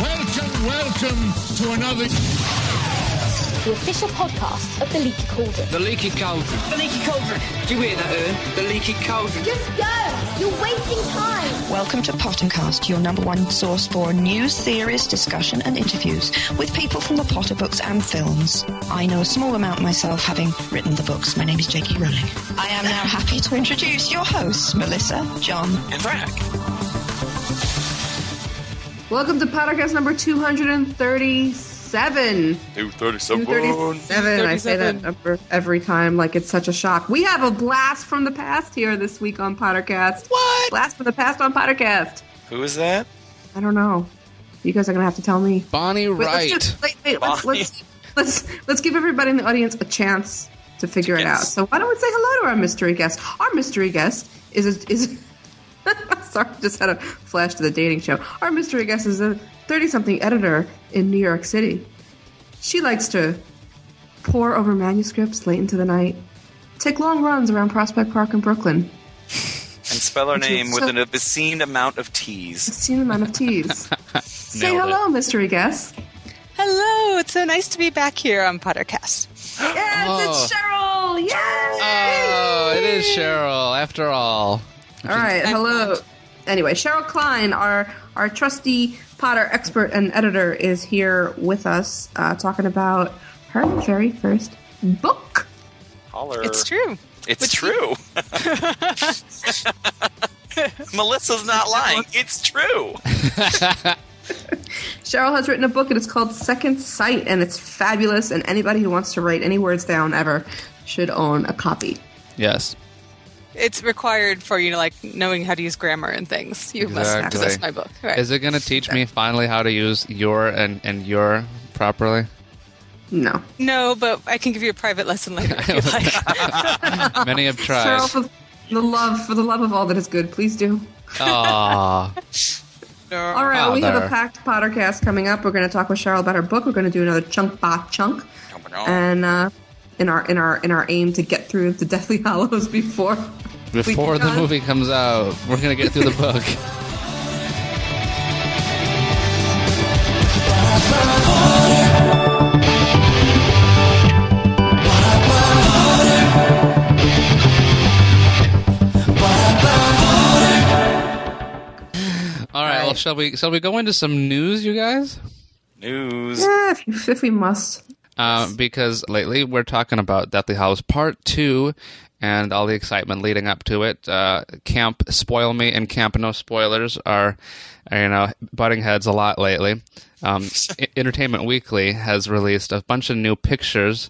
Welcome, welcome to another. The official podcast of the Leaky Cauldron. The leaky cauldron. The leaky cauldron. Do you hear that, Ern? The leaky cauldron. Just go! You're wasting time! Welcome to Pottercast, your number one source for news, theories, discussion, and interviews with people from the Potter books and films. I know a small amount myself, having written the books. My name is J.K. Rowling. I am now happy to introduce your hosts, Melissa, John, And Frank. Welcome to podcast number 237. 237. 237. I say that number every time like it's such a shock. We have a blast from the past here this week on Pottercast. What? Blast from the past on Pottercast. Who is that? I don't know. You guys are going to have to tell me. Bonnie Wait, Wright. Let's, just, wait, wait, let's, let's, let's, let's give everybody in the audience a chance to figure it out. So why don't we say hello to our mystery guest? Our mystery guest is a, is. Sorry, just had a flash to the dating show. Our mystery guest is a thirty-something editor in New York City. She likes to pore over manuscripts late into the night, take long runs around Prospect Park in Brooklyn, And spell her Which is name with an obscene amount of T's. see the amount of teas. Say Nailed it. hello, mystery guest. Hello, it's so nice to be back here on Pottercast. Yes, Oh. it's Cheryl. Yay! Oh, it is Cheryl, after all. All right, hello. Anyway, Cheryl Klein, our our trusty Potter expert and editor, is here with us, uh, talking about her very first book. Holler. It's true. It's Which- true. Melissa's not lying. It's true. Cheryl has written a book, and it's called Second Sight, and it's fabulous. And anybody who wants to write any words down ever should own a copy. Yes. It's required for you know, like knowing how to use grammar and things. You must Exactly. possess my book. Right. Is it going to teach me finally how to use your and, and your properly? No, no, but I can give you a private lesson later if you like. Many have tried. Cheryl, for the love, for the love of all that is good, please do. Aw. All right, well, we have a Bother. packed Pottercast coming up. We're going to talk with Cheryl about her book. We're going to do another chunk by chunk, and uh, in our in our in our aim to get through the Deathly Hallows before Before the movie comes out, we're going to get through the book. All right, well, shall we shall we go into some news, you guys? News. Yeah, if, if we must. Uh, because lately we're talking about Deathly Hallows Part 2 and all the excitement leading up to it. Uh, Camp Spoil Me and Camp No Spoilers are, you know, butting heads a lot lately. Um, Entertainment Weekly has released a bunch of new pictures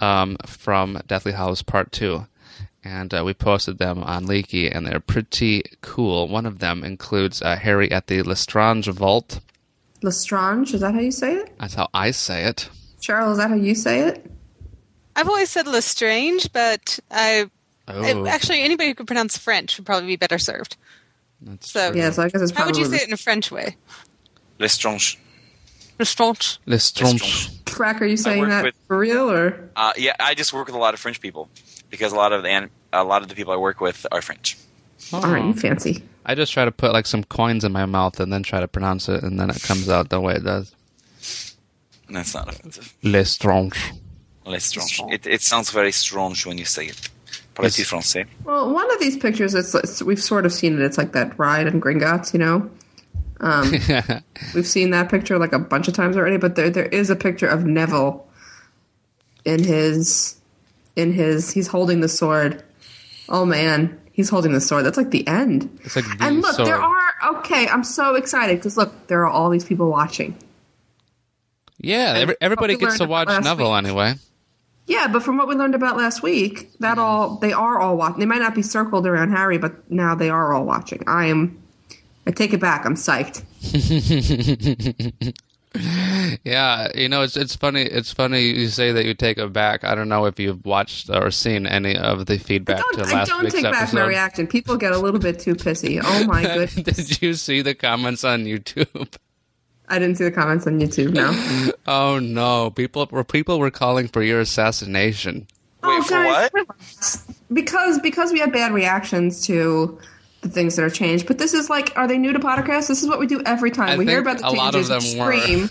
um, from Deathly Hallows Part 2. And uh, we posted them on Leaky, and they're pretty cool. One of them includes uh, Harry at the Lestrange Vault. Lestrange, is that how you say it? That's how I say it. Cheryl, is that how you say it? I've always said Lestrange, but I, Oh, I- actually anybody who can pronounce French would probably be better served. that's So, Yeah, so I guess it's how would you say it in a French way? Lestrange. Lestrange. Lestrange. Frack, are you saying that with- for real or? Uh, yeah, I just work with a lot of French people because a lot of the a lot of the people I work with are French. All right, you fancy. I just try to put like some coins in my mouth and then try to pronounce it, and then it comes out the way it does. And that's not offensive. Lestrange. Lestrange. It, it sounds very strange when you say it. Parlez-tu Yes. français? Well, one of these pictures, it's, it's we've sort of seen it. It's like that ride in Gringotts, you know. Um, we've seen that picture like a bunch of times already, but there there is a picture of Neville in his in his he's holding the sword. Oh man, he's holding the sword. That's like the end. It's like the and look, there are okay. I'm so excited because look, there are all these people watching. Yeah, every, everybody gets to watch Neville week. anyway. Yeah, but from what we learned about last week, that all they are all watching. They might not be circled around Harry, but now they are all watching. I am. I take it back. I'm psyched. Yeah, you know it's it's funny. It's funny you say that you take it back. I don't know if you've watched or seen any of the feedback Don't, to I last don't week's take back my reaction. People get a little bit too pissy. Oh my goodness! Did you see the comments on YouTube? I didn't see the comments on YouTube. No. Oh no, people were people were calling for your assassination. Wait, oh, for what? Because because we had bad reactions to the things that are changed. But this is like, are they new to podcast? This is what we do every time I we hear about the a lot of changes. them scream.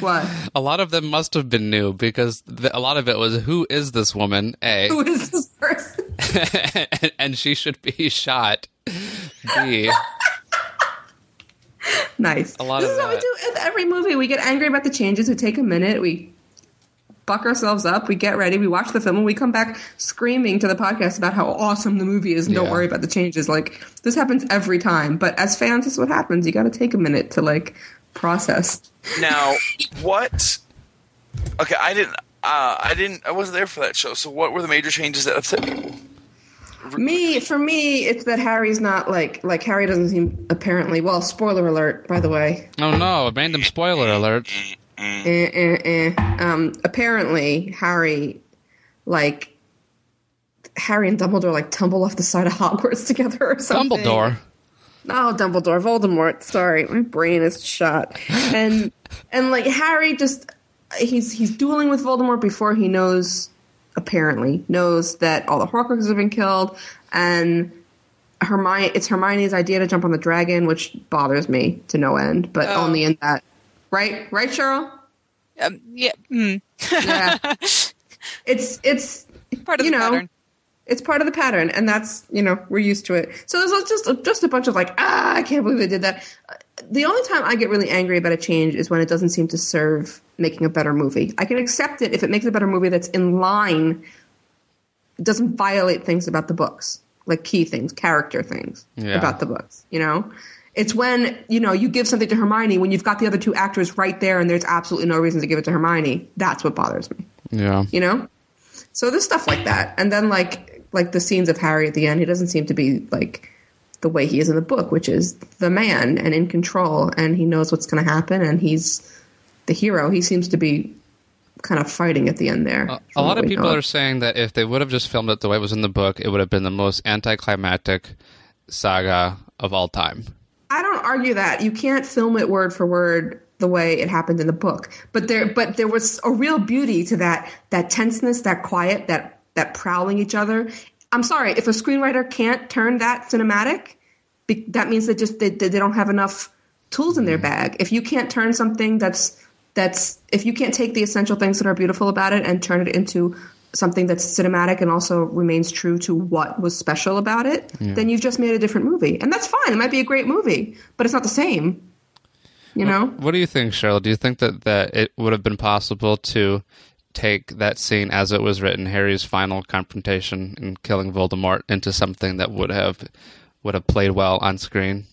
what? A lot of them must have been new because the, a lot of it was who is this woman? A, Who is this person? and she should be shot. B, Nice. A lot this of is what we do with every movie. We get angry about the changes. We take a minute. We buck ourselves up. We get ready. We watch the film, and we come back screaming to the podcast about how awesome the movie is. And don't worry about the changes. Like this happens every time. But as fans, this is what happens. You got to take a minute to like process. Now, what? Okay, I didn't. Uh, I didn't. I wasn't there for that show. So, what were the major changes that upset people? Me, for me, it's that Harry's not like like Harry doesn't seem apparently. Well, spoiler alert, by the way. oh no, random spoiler alert. Eh, eh, eh. Um, apparently, Harry, like, Harry and Dumbledore like tumble off the side of Hogwarts together or something. Dumbledore. Oh, Dumbledore, Voldemort. Sorry, my brain is shot. And and like Harry just he's he's dueling with Voldemort before he knows apparently knows that all the Horcruxes have been killed and Hermione it's Hermione's idea to jump on the dragon, which bothers me to no end, but Oh. only in that right, right, Cheryl? Um, yeah, mm, Yeah. it's it's part of you the know pattern. it's part of the pattern and that's you know we're used to it so there's just just a bunch of like ah i can't believe they did that Uh, the only time i get really angry about a change is when it doesn't seem to serve making a better movie. I can accept it if it makes a better movie that's in line it doesn't violate things about the books like key things character things Yeah. about the books you know? It's when you know you give something to hermione when you've got the other two actors right there and there's absolutely no reason to give it to hermione that's what bothers me. Yeah. you know? So there's stuff like that. And then like like the scenes of harry at the end he doesn't seem to be like the way he is in the book which is the man and in control and he knows what's going to happen and he's the hero he seems to be kind of fighting at the end there A, a lot of people are saying that if they would have just filmed it the way it was in the book, it would have been the most anticlimactic saga of all time. I don't argue that you can't film it word for word the way it happened in the book, but there but there was a real beauty to that that tenseness, that quiet, that that prowling each other. I'm sorry if a screenwriter can't turn that cinematic, be, that means that just they, they don't have enough tools in their mm-hmm. bag. If you can't turn something that's that's if you can't take the essential things that are beautiful about it and turn it into something that's cinematic and also remains true to what was special about it, then you've just made a different movie. And that's fine. It might be a great movie, but it's not the same. You know? What do you think, Cheryl? Do you think that, that it would have been possible to take that scene as it was written, Harry's final confrontation and killing Voldemort, into something that would have would have played well on screen,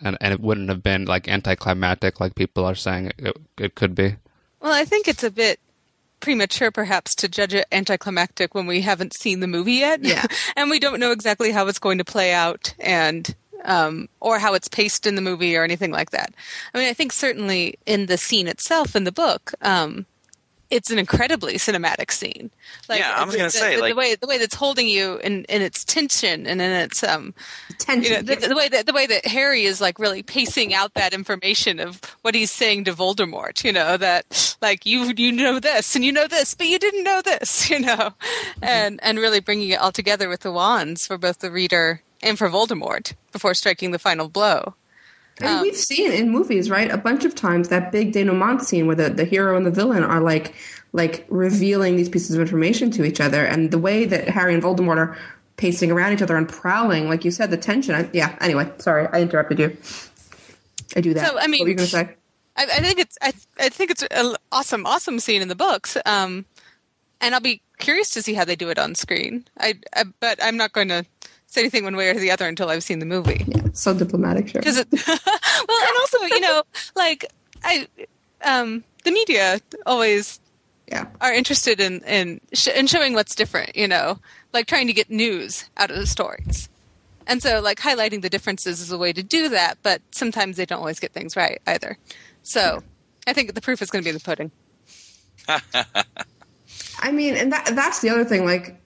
and and it wouldn't have been like anticlimactic like people are saying it, it could be? Well, I think it's a bit premature perhaps to judge it anticlimactic when we haven't seen the movie yet. Yeah. and we don't know exactly how it's going to play out and um, or how it's paced in the movie or anything like that. I mean, I think certainly in the scene itself in the book, um, it's an incredibly cinematic scene. Like, Yeah, I was the- gonna the- say, the, like- way the way that's holding you in, in its tension and in its um, Tension. you know, the, the way that the way that Harry is like really pacing out that information of what he's saying to Voldemort, you know, that like you you know this and you know this, but you didn't know this, you know, and and really bringing it all together with the wands for both the reader and for Voldemort before striking the final blow. And we've seen in movies, right, a bunch of times that big denouement scene where the, the hero and the villain are like like revealing these pieces of information to each other, and the way that Harry and Voldemort are pacing around each other and prowling, like you said, the tension. I, yeah. Anyway, sorry, I interrupted you. I do that. So, I mean- what were you going to say? I, I think it's I, I think it's an awesome awesome scene in the books. Um, and I'll be curious to see how they do it on screen. I, I but I'm not going to say anything one way or the other until I've seen the movie. Yeah, So diplomatic, sure. because it well and also you know like i um the media always Yeah. are interested in in, sh- in showing what's different you know like trying to get news out of the stories and so like highlighting the differences is a way to do that but sometimes they don't always get things right either so i think the proof is going to be in the pudding I mean, and that that's the other thing. Like,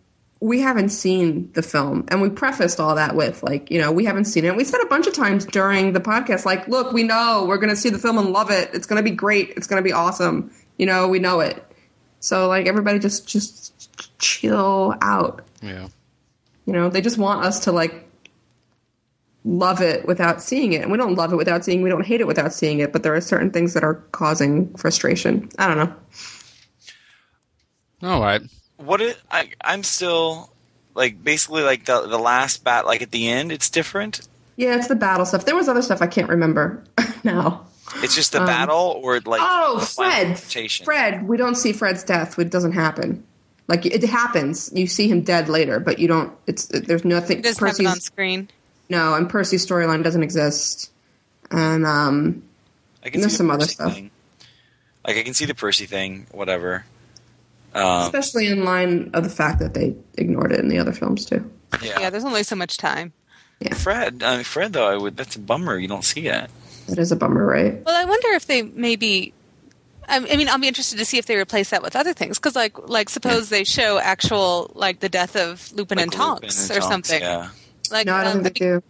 we haven't seen the film, and we prefaced all that with like, you know, we haven't seen it. We said a bunch of times during the podcast, like, look, we know we're going to see the film and love it. It's going to be great. It's going to be awesome. You know, we know it. So like, everybody just just chill out. Yeah. You know, they just want us to like love it without seeing it. And we don't love it without seeing, we don't hate it without seeing it, but there are certain things that are causing frustration. I don't know. All right. What it? I I'm still like basically like the the last bat like at the end. It's different. Yeah, it's the battle stuff. There was other stuff I can't remember now. It's just the battle or like Oh, Fred. Fred. We don't see Fred's death. It doesn't happen. Like it happens. You see him dead later, but you don't. It's there's nothing. It doesn't have it Percy's- on screen. No, and Percy's storyline doesn't exist. And um, I can There's see the some other stuff. Thing. Like I can see the Percy thing, whatever. Um, especially in line of the fact that they ignored it in the other films too. yeah. Yeah, there's only so much time. Yeah. Fred, I mean, Fred though, I would. That's a bummer. You don't see it. That is a bummer, right? Well, I wonder if they maybe. I I mean, I'll be interested to see if they replace that with other things. Because, like, like suppose they show actual, like, the death of Lupin Like and Lupin Tonks and or Tonks, something. Yeah. Like, No, I don't um, think they do.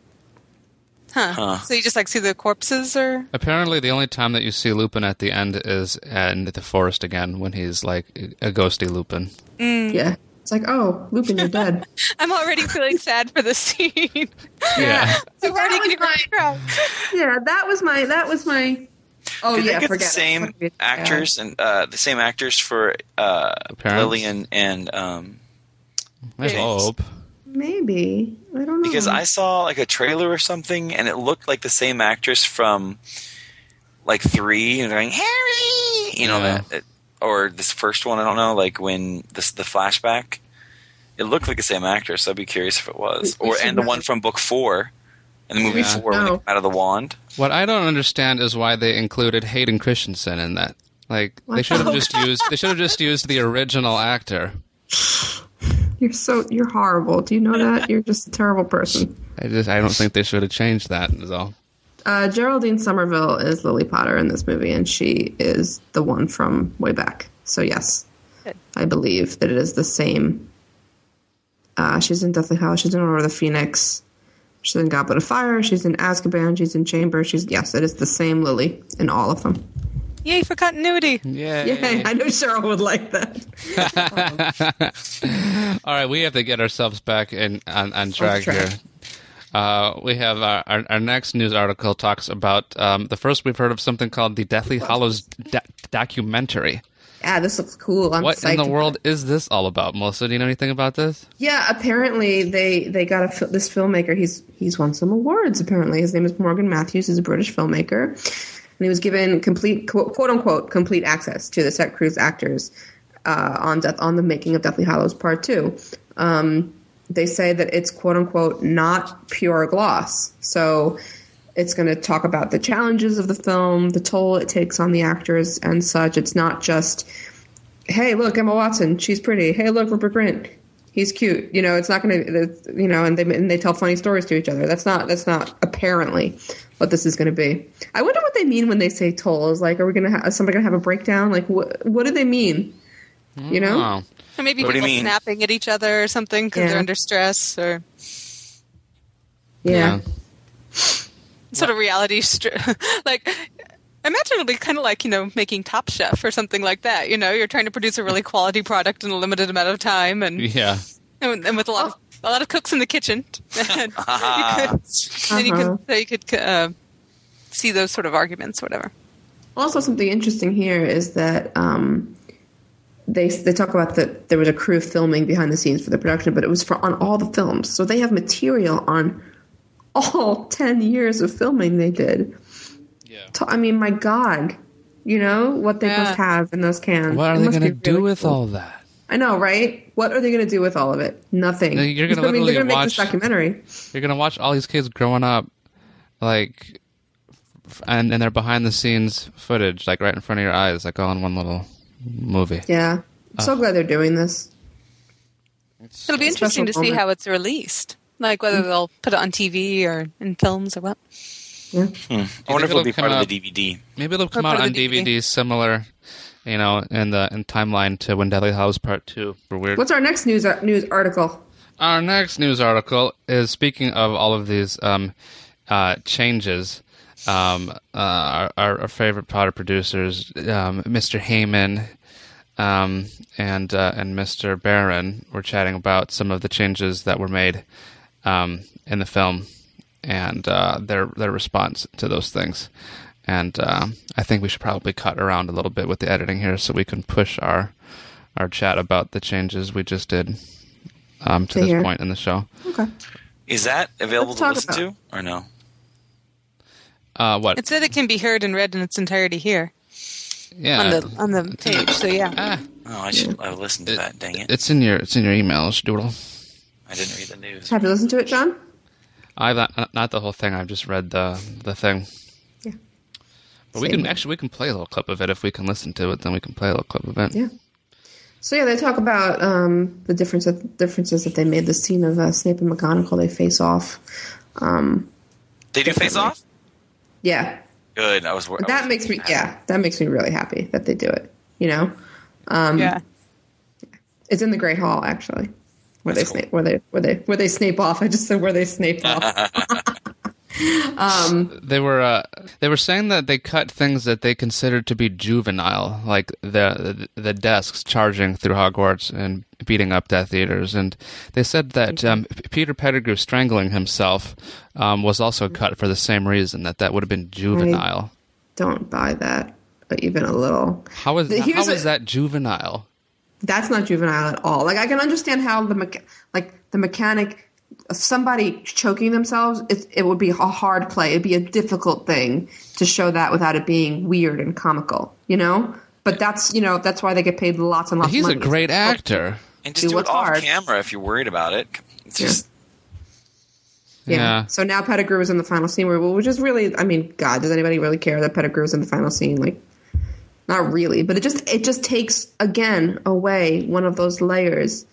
Huh. Huh. So you just like see the corpses, or Apparently, the only time that you see Lupin at the end is in the forest again when he's like a ghosty Lupin. Yeah, it's like, oh, Lupin, you're dead. I'm already feeling sad for the scene. Yeah. I'm already getting ready yeah, that was my. That was my. Oh Did yeah, they get the same it. Yeah. actors and uh, the same actors for uh, parents? Lillian and um, I hope. Maybe I don't know because I saw like a trailer or something and it looked like the same actress from like three and going Harry, you know Yeah. that, that- or this first one I don't know like when this the flashback. It looked like the same actress. I'd be curious if it was, We- we or and the one from book four, and the movie Yeah. four No. out of the wand. What I don't understand is why they included Hayden Christensen in that. Like they should have just used they should have just used the original actor. You're so you're horrible. Do you know that? You're just a terrible person. I just I don't think they should have changed that. Is all. Uh, Geraldine Somerville is Lily Potter in this movie, and she is the one from way back. So yes, Good. I believe that it is the same. Uh, she's in Deathly Hallows. She's in Order of the Phoenix. She's in Goblet of Fire. She's in Azkaban. She's in Chamber. She's yes, it is the same Lily in all of them. Yay for continuity! Yeah. Yay! I know Cheryl would like that. All right, we have to get ourselves back in on, on track track. here. Uh, we have our, our, our next news article talks about um, the first we've heard of something called the Deathly Hallows da- documentary. Yeah, this looks cool. I'm what in the world is this all about, Melissa? Do you know anything about this? Yeah, apparently they they got a fil- this filmmaker. He's he's won some awards. Apparently, his name is Morgan Matthews. He's a British filmmaker, and he was given complete quote, quote unquote complete access to the set cruise actors uh, on death on the making of Deathly Hallows Part Two. Um, they say that it's quote unquote not pure gloss. So it's going to talk about the challenges of the film, the toll it takes on the actors, and such. It's not just hey, look, Emma Watson, she's pretty. Hey, look, Rupert Grint, he's cute. You know, it's not going to, you know, and they and they tell funny stories to each other. That's not that's not apparently what this is going to be. I wonder what they mean when they say tolls. Like, are we going to have somebody going to have a breakdown? Like, what what do they mean? You know, Oh, Or maybe What do you people mean? snapping at each other or something because Yeah. they're under stress, or yeah. sort of reality. Str- like, imagine it'll be kind of like you know making Top Chef or something like that. You know, you're trying to produce a really quality product in a limited amount of time, and yeah. and, and with a lot of oh. A lot of cooks in the kitchen. and you could, then you Uh-huh. could so you could uh, see those sort of arguments, whatever. Also, something interesting here is that um, they they talk about that there was a crew filming behind the scenes for the production, but it was for on all the films, so they have material on all ten years of filming they did. Yeah. To- I mean, my God, you know what they Yeah. must have in those cans. What are It they going to do really with cool. all that? I know, right? What are they going to do with all of it? Nothing. No, you're gonna I mean, literally they're gonna make this watch- documentary. You're going to watch all these kids growing up, like, f- and and their behind the scenes footage, like right in front of your eyes, like all in one little movie. Yeah, I'm so glad they're doing this. It'll be interesting to special see how it's released, like whether mm. they'll put it on TV or in films or what. Yeah. Hmm. I wonder if it'll it'll be part out- of the DVD. Maybe it'll come out on the DVD. DVD, similar, you know, in the in timeline to when Deadly Hallows Part Two. For weird. What's our next news uh, news article? Our next news article is speaking of all of these um, uh, changes. Um, uh, our, our, our favorite Potter producers, um, Mr. Heyman, um, and uh, and Mr. Barron were chatting about some of the changes that were made um, in the film and uh, their their response to those things. And uh, I think we should probably cut around a little bit with the editing here so we can push our our chat about the changes we just did um, to To this here. point in the show. Okay. Is that available Let's to listen about- to or no? Uh, what? It said it can be heard and read in its entirety here yeah, on the on the page. So yeah. Ah, Oh, I should. I listened to that. Dang it! it's in your it's in your emails, Doodle. I didn't read the news. Have you listened to it, John? I've not, not the whole thing. I've just read the the thing. Yeah. But we can actually we can play a little clip of it if we can listen to it. Then we can play a little clip of it. Yeah. So yeah, they talk about um, the difference differences that they made. The scene of uh, Snape and McGonagall they face off. Um, They do face off. yeah, Good. I was. I that was- makes me yeah that makes me really happy that they do it. You know, um, yeah. it's in the Great Hall actually, where That's they snape where they where they where they snape off. I just said where they snape off. They were uh, they were saying that they cut things that they considered to be juvenile, like the the, desks charging through Hogwarts and beating up Death Eaters, and they said that um, Peter Pettigrew strangling himself um, was also cut for the same reason that that would have been juvenile. Don't buy that even a little. How is Here's how a- is that juvenile? that's not juvenile at all. Like I can understand how the mecha- like the mechanic, somebody choking themselves, it, it would be a hard play. It'd be a difficult thing to show that without it being weird and comical, you know. But that's you know that's why they get paid lots and lots. He's of money. He's a money. great actor. and do just do, it off hard. camera if you're worried about it. It's Yeah. just Yeah. Yeah. So now Pettigrew is in the final scene, where which is really, I mean, God, does anybody really care that Pettigrew is in the final scene? Like, not really, but it just it just takes again away one of those layers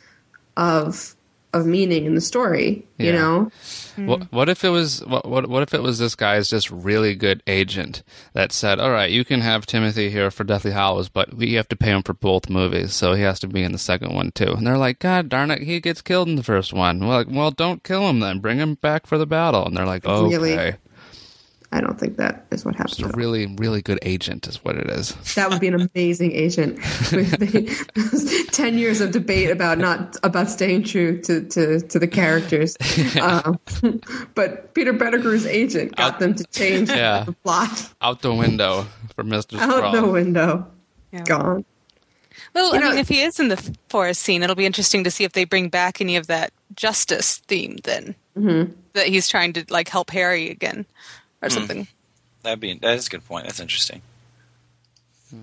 of of meaning in the story. You know, What, what if it was what, what what if it was this guy's just really good agent that said, "All right, you can have Timothy here for Deathly Hallows, but we have to pay him for both movies, so he has to be in the second one too." And they're like, "God darn it, he gets killed in the first one." Well, like, well, don't kill him then. Bring him back for the battle. And they're like, "Okay." Really? I don't think that is what happens. It's a really, really good agent, is what it is. That would be an amazing agent. The, Ten years of debate about not about staying true to to, to the characters, um, but Peter Pettigrew's agent got them to change Yeah. the plot Out the window for Mister out the window. Yeah. Gone. Well, You I know- mean, if he is in the forest scene, it'll be interesting to see if they bring back any of that justice theme then. Mm-hmm. That he's trying to like help Harry again or something. that'd be that is a good point. That's interesting.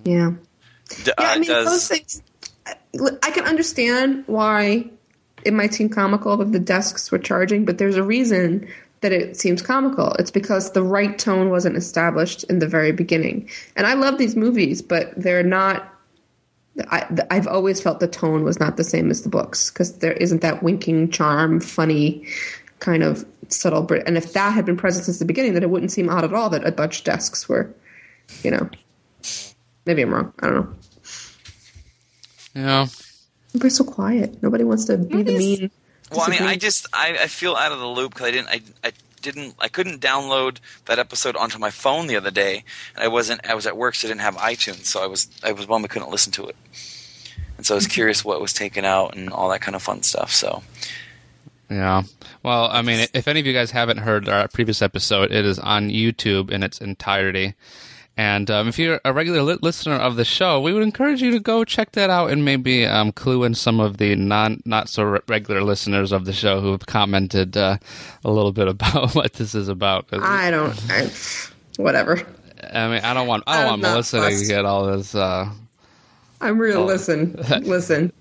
Yeah. D- Yeah, uh, I mean, does, those things. I can understand why it might seem comical that the desks were charging, but there's a reason that it seems comical. It's because the right tone wasn't established in the very beginning. And I love these movies, but they're not. I, I've always felt the tone was not the same as the books because there isn't that winking charm, funny kind of subtle. Brit- And if that had been present since the beginning, then it wouldn't seem odd at all that a bunch of desks were, you know. Maybe I'm wrong. I don't know. Yeah, Everybody's so quiet. Nobody wants to be the mean. well, I mean, I just I, I feel out of the loop because I didn't I, I didn't I couldn't download that episode onto my phone the other day, and I wasn't I was at work, so I didn't have iTunes, so I was I was bummed I couldn't listen to it, and so I was mm-hmm. curious what was taken out and all that kind of fun stuff. So Yeah. Well, I mean, if any of you guys haven't heard our previous episode, it is on YouTube in its entirety. And um, if you're a regular li- listener of the show, we would encourage you to go check that out and maybe um, clue in some of the non not so re- regular listeners of the show who have commented uh, a little bit about what this is about. I don't. I, whatever. I mean, I don't want I don't I'm want not Melissa to get all this. Uh, I'm real. Listen, listen.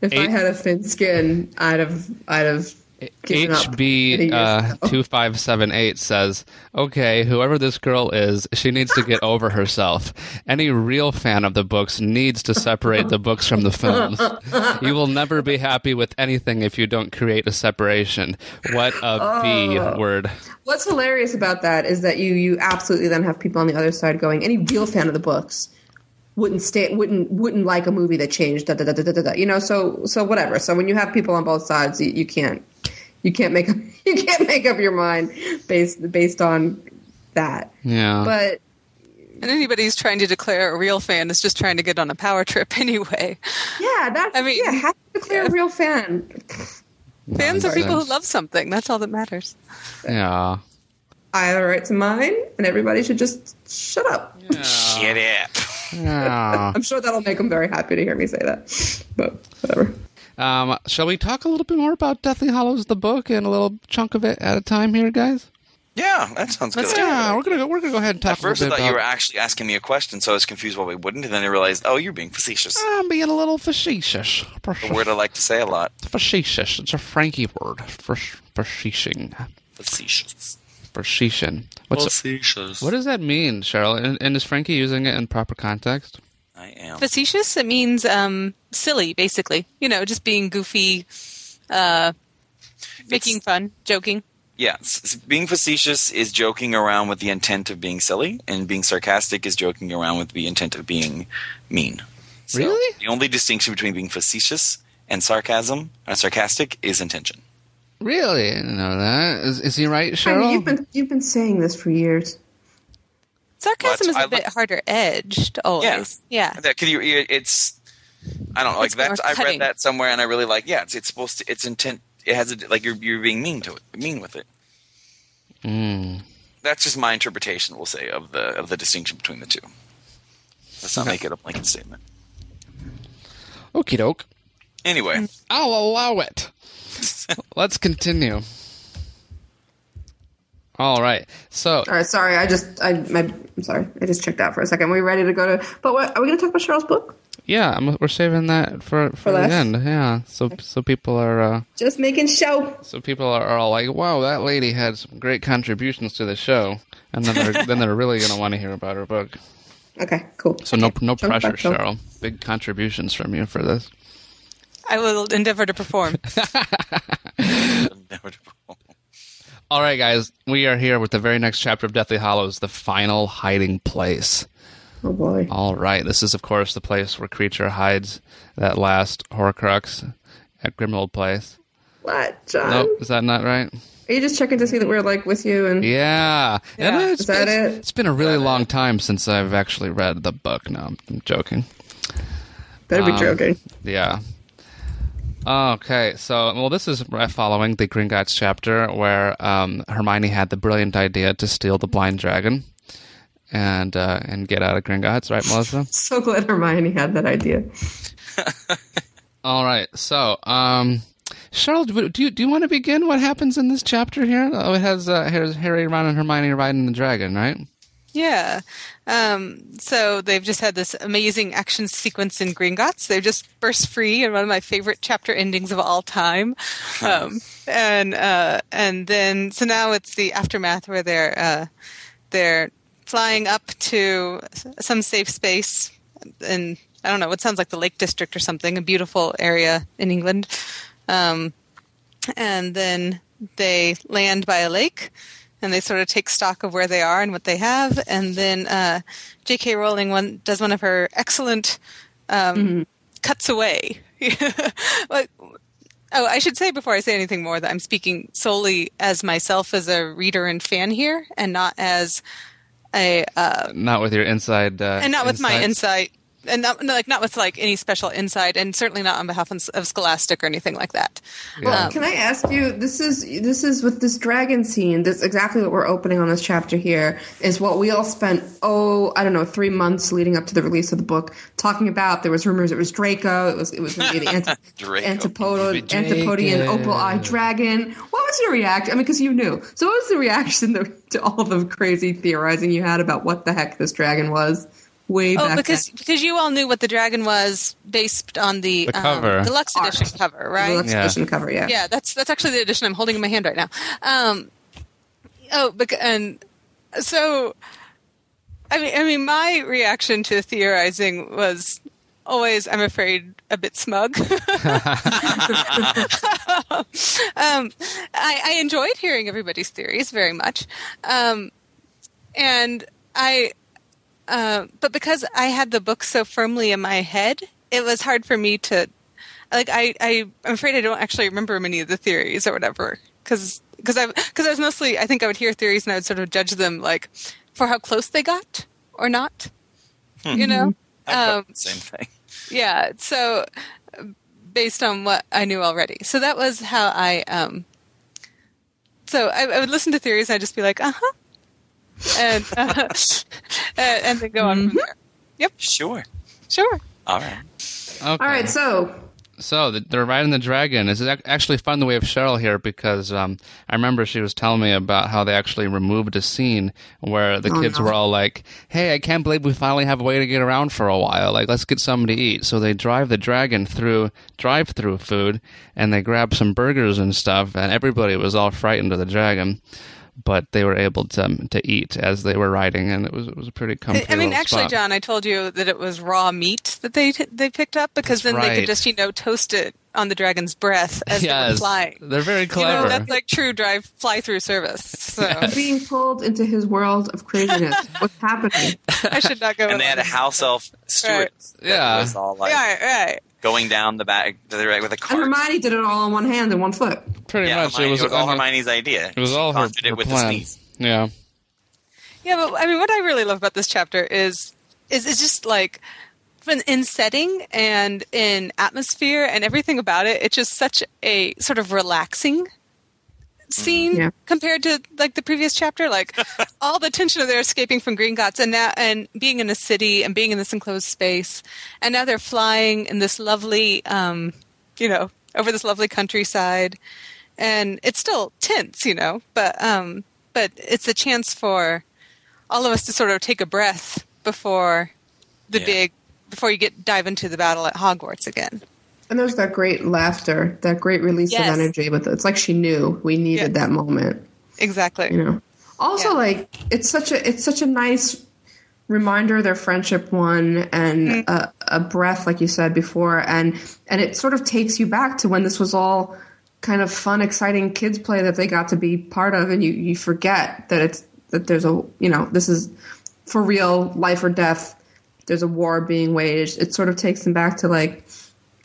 If I had a thin skin, I'd have. I'd have. HB uh, two five seven eight says, "Okay, whoever this girl is, she needs to get over herself. Any real fan of the books needs to separate the books from the films. You will never be happy with anything if you don't create a separation. What a B Oh. word. What's hilarious about that is that you you absolutely then have people on the other side going. Any real fan of the books wouldn't stay wouldn't wouldn't like a movie that changed. Da, da, da, da, da, da. You know. So so whatever. So when you have people on both sides, you, you can't you can't make you can't make up your mind based based on that. Yeah, But And anybody who's trying to declare a real fan is just trying to get on a power trip anyway. Yeah, that's. I mean, yeah, have to declare yeah. a real fan. Fans are people who love something. That's all that matters. Yeah. I have a right to mine, and everybody should just shut up. Shut up. Yeah. I'm sure that'll make them very happy to hear me say that. But whatever. Um, shall we talk a little bit more about Deathly Hallows, the book, and a little chunk of it at a time here, guys? Yeah, that sounds Let's good. Yeah, we're gonna go. We're gonna go ahead and talk At first, a I little thought bit you were actually asking me a question, so I was confused why we wouldn't. And then I realized, oh, you're being facetious. I'm being a little facetious. A word I like to say a lot. Facetious. It's a Frankie word. Facetious. Facetious. Facetious. What's Facetious. what does that mean, Cheryl? And, and is Frankie using it in proper context? I am. Facetious, it means um, silly, basically. You know, just being goofy, uh, making It's- fun, joking. Yeah, s- s- being facetious is joking around with the intent of being silly, and being sarcastic is joking around with the intent of being mean. So Really? The only distinction between being facetious and sarcasm, uh, sarcastic, is intention. Really? I didn't know that. Is, is he right, I Cheryl? mean, you've been you've been saying this for years. Sarcasm Well, is I a bit like- harder edged, always. Yeah. That could you? It's I don't know, like It's more that. I read that somewhere, and I really like. Yeah, it's it's supposed to. It's intent. It has a, like you're you're being mean to it, mean with it. Mm. That's just my interpretation. We'll say of the of the distinction between the two. Let's not Okay. make it a blanket statement. Okie doke. Anyway, I'll allow it. Let's continue. All right. So All right, sorry. I just I my I'm sorry. I just checked out for a second. we ready to go to? But what are we going to talk about Cheryl's book? yeah, I'm, we're saving that for for, For the last? end. Yeah. So so people are uh, Just making show. so people are, are all like, "Wow, that lady had some great contributions to the show," and then they're then they're really going to want to hear about her book. Okay, cool. So no no Jump pressure, back, Phil. Cheryl. Big contributions from you for this. I will endeavor to perform. All right, guys, we are here with the very next chapter of Deathly Hallows, the final hiding place. Oh boy. All right, this is of course the place where Kreacher hides that last Horcrux at Grimmauld Place. What, John? Nope, is that not right? Are you just checking to see that we're like with you and Yeah, Yeah. And it's, Is that it's- it? It's been a really long time since I've actually read the book. No, I'm, I'm joking. better be Um, joking. Yeah. Okay, so well, this is following the Gringotts chapter where um, Hermione had the brilliant idea to steal the blind dragon and uh, and get out of Gringotts, right, Melissa? So glad Hermione had that idea. All right, so um, Cheryl, do you do you want to begin? What happens in this chapter here? Oh, it has uh, Harry, Ron, and Hermione riding the dragon, right? Yeah. Um, so they've just had this amazing action sequence in Gringotts. They've just burst free in one of my favorite chapter endings of all time. Um, and uh, and then so now it's the aftermath where they're uh, they're flying up to some safe space in I don't know what sounds like the Lake District or something, a beautiful area in England. Um, and then they land by a lake and they sort of take stock of where they are and what they have. And then uh, j.k rowling one, does one of her excellent um, cuts away. Like, oh i should say before i say anything more that i'm speaking solely as myself as a reader and fan here and not as a uh, Not with your inside, uh, and not with my insight and not no, like not with like any special insight and certainly not on behalf of, of scholastic or anything like that Yeah. Um, can I ask you? This is this is with this dragon scene. That's exactly what we're opening on this chapter. Here is what we all spent. Oh, I don't know, three months leading up to the release of the book, talking about. There was rumors it was Draco. It was it was going to be the anti, Draco. antipodal, Antipodean Opaleye dragon. What was your reaction? I mean, because you knew. So, what was the reaction to, to all the crazy theorizing you had about what the heck this dragon was? Way Oh, back because then. because you all knew what the dragon was based on the, The cover. Um, deluxe Art. edition cover, right? The right? Deluxe Yeah. edition cover, yeah. Yeah, that's that's actually the edition I'm holding in my hand right now. Um, oh, bec- and so I mean, I mean, my reaction to theorizing was always, I'm afraid, a bit smug. um, I, I enjoyed hearing everybody's theories very much, um, and I, uh, but because I had the book so firmly in my head, it was hard for me to, like, I, I I'm afraid I don't actually remember many of the theories or whatever, because because I because I was mostly I think I would hear theories and I would sort of judge them like for how close they got or not. You know, I Um, same thing. yeah. So based on what I knew already, so that was how I. Um, so I, I would listen to theories. and I'd just be like, uh huh, and uh, and and then go on from there. Yep, Sure. sure. All right. Okay. All right, so So the- they're riding the dragon. It's ac- actually fun the way of Cheryl here because um, I remember she was telling me about how they actually removed a scene where the Oh, kids no. were all like, "Hey, I can't believe we finally have a way to get around for a while. Like, let's get something to eat." So they drive the dragon through drive-through food, and they grab some burgers and stuff, and everybody was all frightened of the dragon. But they were able to um, to eat as they were riding, and it was it was a pretty comfortable. I mean, actually, spot. John, I told you that it was raw meat that they they picked up because That's then they could just you know toast it on the dragon's breath as they were flying. they're very You clever. know, that's like true drive fly through service. So being pulled into his world of craziness. What's happening? I should not go. And they had a house elf steward. that Yeah. was all like Right, right. Going down the back with a And. Hermione did it all on one hand and one foot. pretty yeah, much. Hermione, it was, all all her- Hermione's idea. It was all her, Conjured it her with plan. the sneeze. Yeah. Yeah, but I mean, what I really love about this chapter is is it's just like in, in setting and in atmosphere and everything about it. It's just such a sort of relaxing scene Yeah. compared to like the previous chapter. Like all the tension of their escaping from Gringotts and now and being in a city and being in this enclosed space, and now they're flying in this lovely, um, you know, over this lovely countryside, and it's still tense, you know, but um, but it's a chance for all of us to sort of take a breath before the Yeah. big before you get dive into the battle at Hogwarts again. And there's that great laughter, that great release Yes. of energy. But it's like she knew we needed Yeah. that moment. Exactly. You know. Also, Yeah. like it's such a it's such a nice reminder their friendship won and Mm-hmm. a, a breath, like you said before, and and it sort of takes you back to when this was all kind of fun, exciting kids play that they got to be part of, and you you forget that it's that there's a you know this is for real life or death. There's a war being waged. It sort of takes them back to like,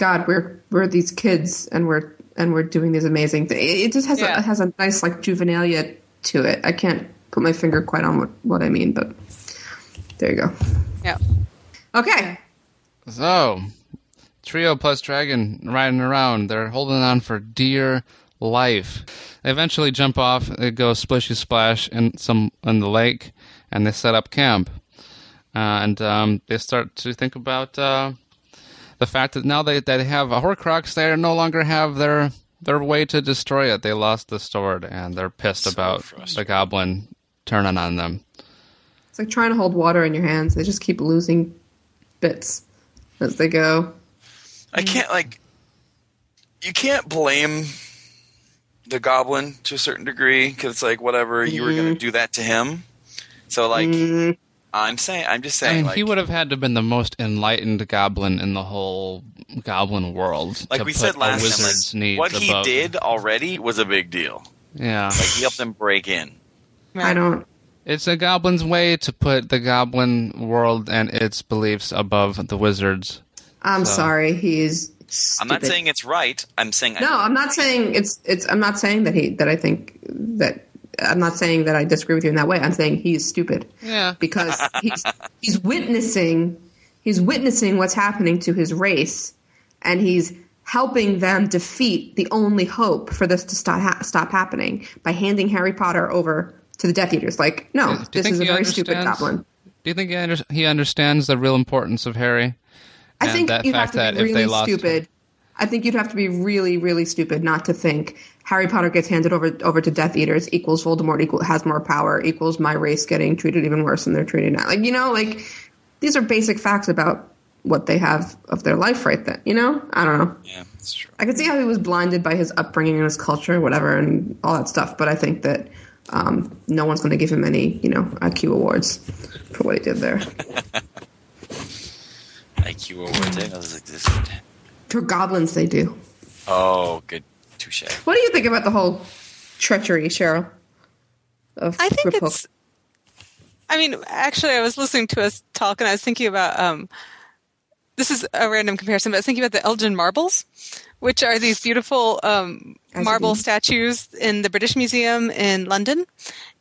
God, we're we're these kids and we're and we're doing these amazing things. It just has a it has a nice like juvenilia to it. I can't put my finger quite on what what I mean, but there you go. Yeah. Okay. So, trio plus dragon riding around. They're holding on for dear life. They eventually jump off. They go splishy splash in some in the lake, and they set up camp. Uh, and um, they start to think about uh, the fact that now they they have a Horcrux. They no longer have their their way to destroy it. They lost the sword, and they're pissed about the goblin turning on them. It's like trying to hold water in your hands. They just keep losing bits as they go. I can't like. You can't blame the goblin to a certain degree because it's like whatever you were going to mm-hmm. do that to him. So like, mm-hmm. I'm saying, I'm just I saying, mean, like, he would have had to have been the most enlightened goblin in the whole goblin world. like to we put said a last wizard's time, needs like, what he above- did already was a big deal. Yeah, Like he helped them break in. I don't. it's a goblin's way to put the goblin world and its beliefs above the wizards. I'm So- sorry. He's. I'm not saying it's right. I'm saying No, I'm not saying it's it's. I'm not saying that he that I think that I'm not saying that I disagree with you in that way. I'm saying he's stupid. Yeah. because he's he's witnessing he's witnessing what's happening to his race, and he's helping them defeat the only hope for this to stop ha- stop happening by handing Harry Potter over to the Death Eaters. Like, no, you this is a very stupid goblin. Do you think he, under- he understands the real importance of Harry? I think that you'd have to be really stupid. I think you'd have to be really, really stupid not to think Harry Potter gets handed over over to Death Eaters equals Voldemort equal has more power equals my race getting treated even worse than they're treated now. Like you know, like these are basic facts about what they have of their life right then. You know, I don't know. Yeah, that's true. I could see how he was blinded by his upbringing and his culture, whatever, and all that stuff. But I think that um, no one's going to give him any, you know, IQ awards for what he did there. IQ awards. I didn't know those existed. For goblins, they do. Oh, good touche. What do you think about the whole treachery, Cheryl? Of I think Griphook? it's. I mean, actually, I was listening to us talk, and I was thinking about. Um, this is a random comparison, but I was thinking about the Elgin marbles, which are these beautiful um, marble statues in the British Museum in London.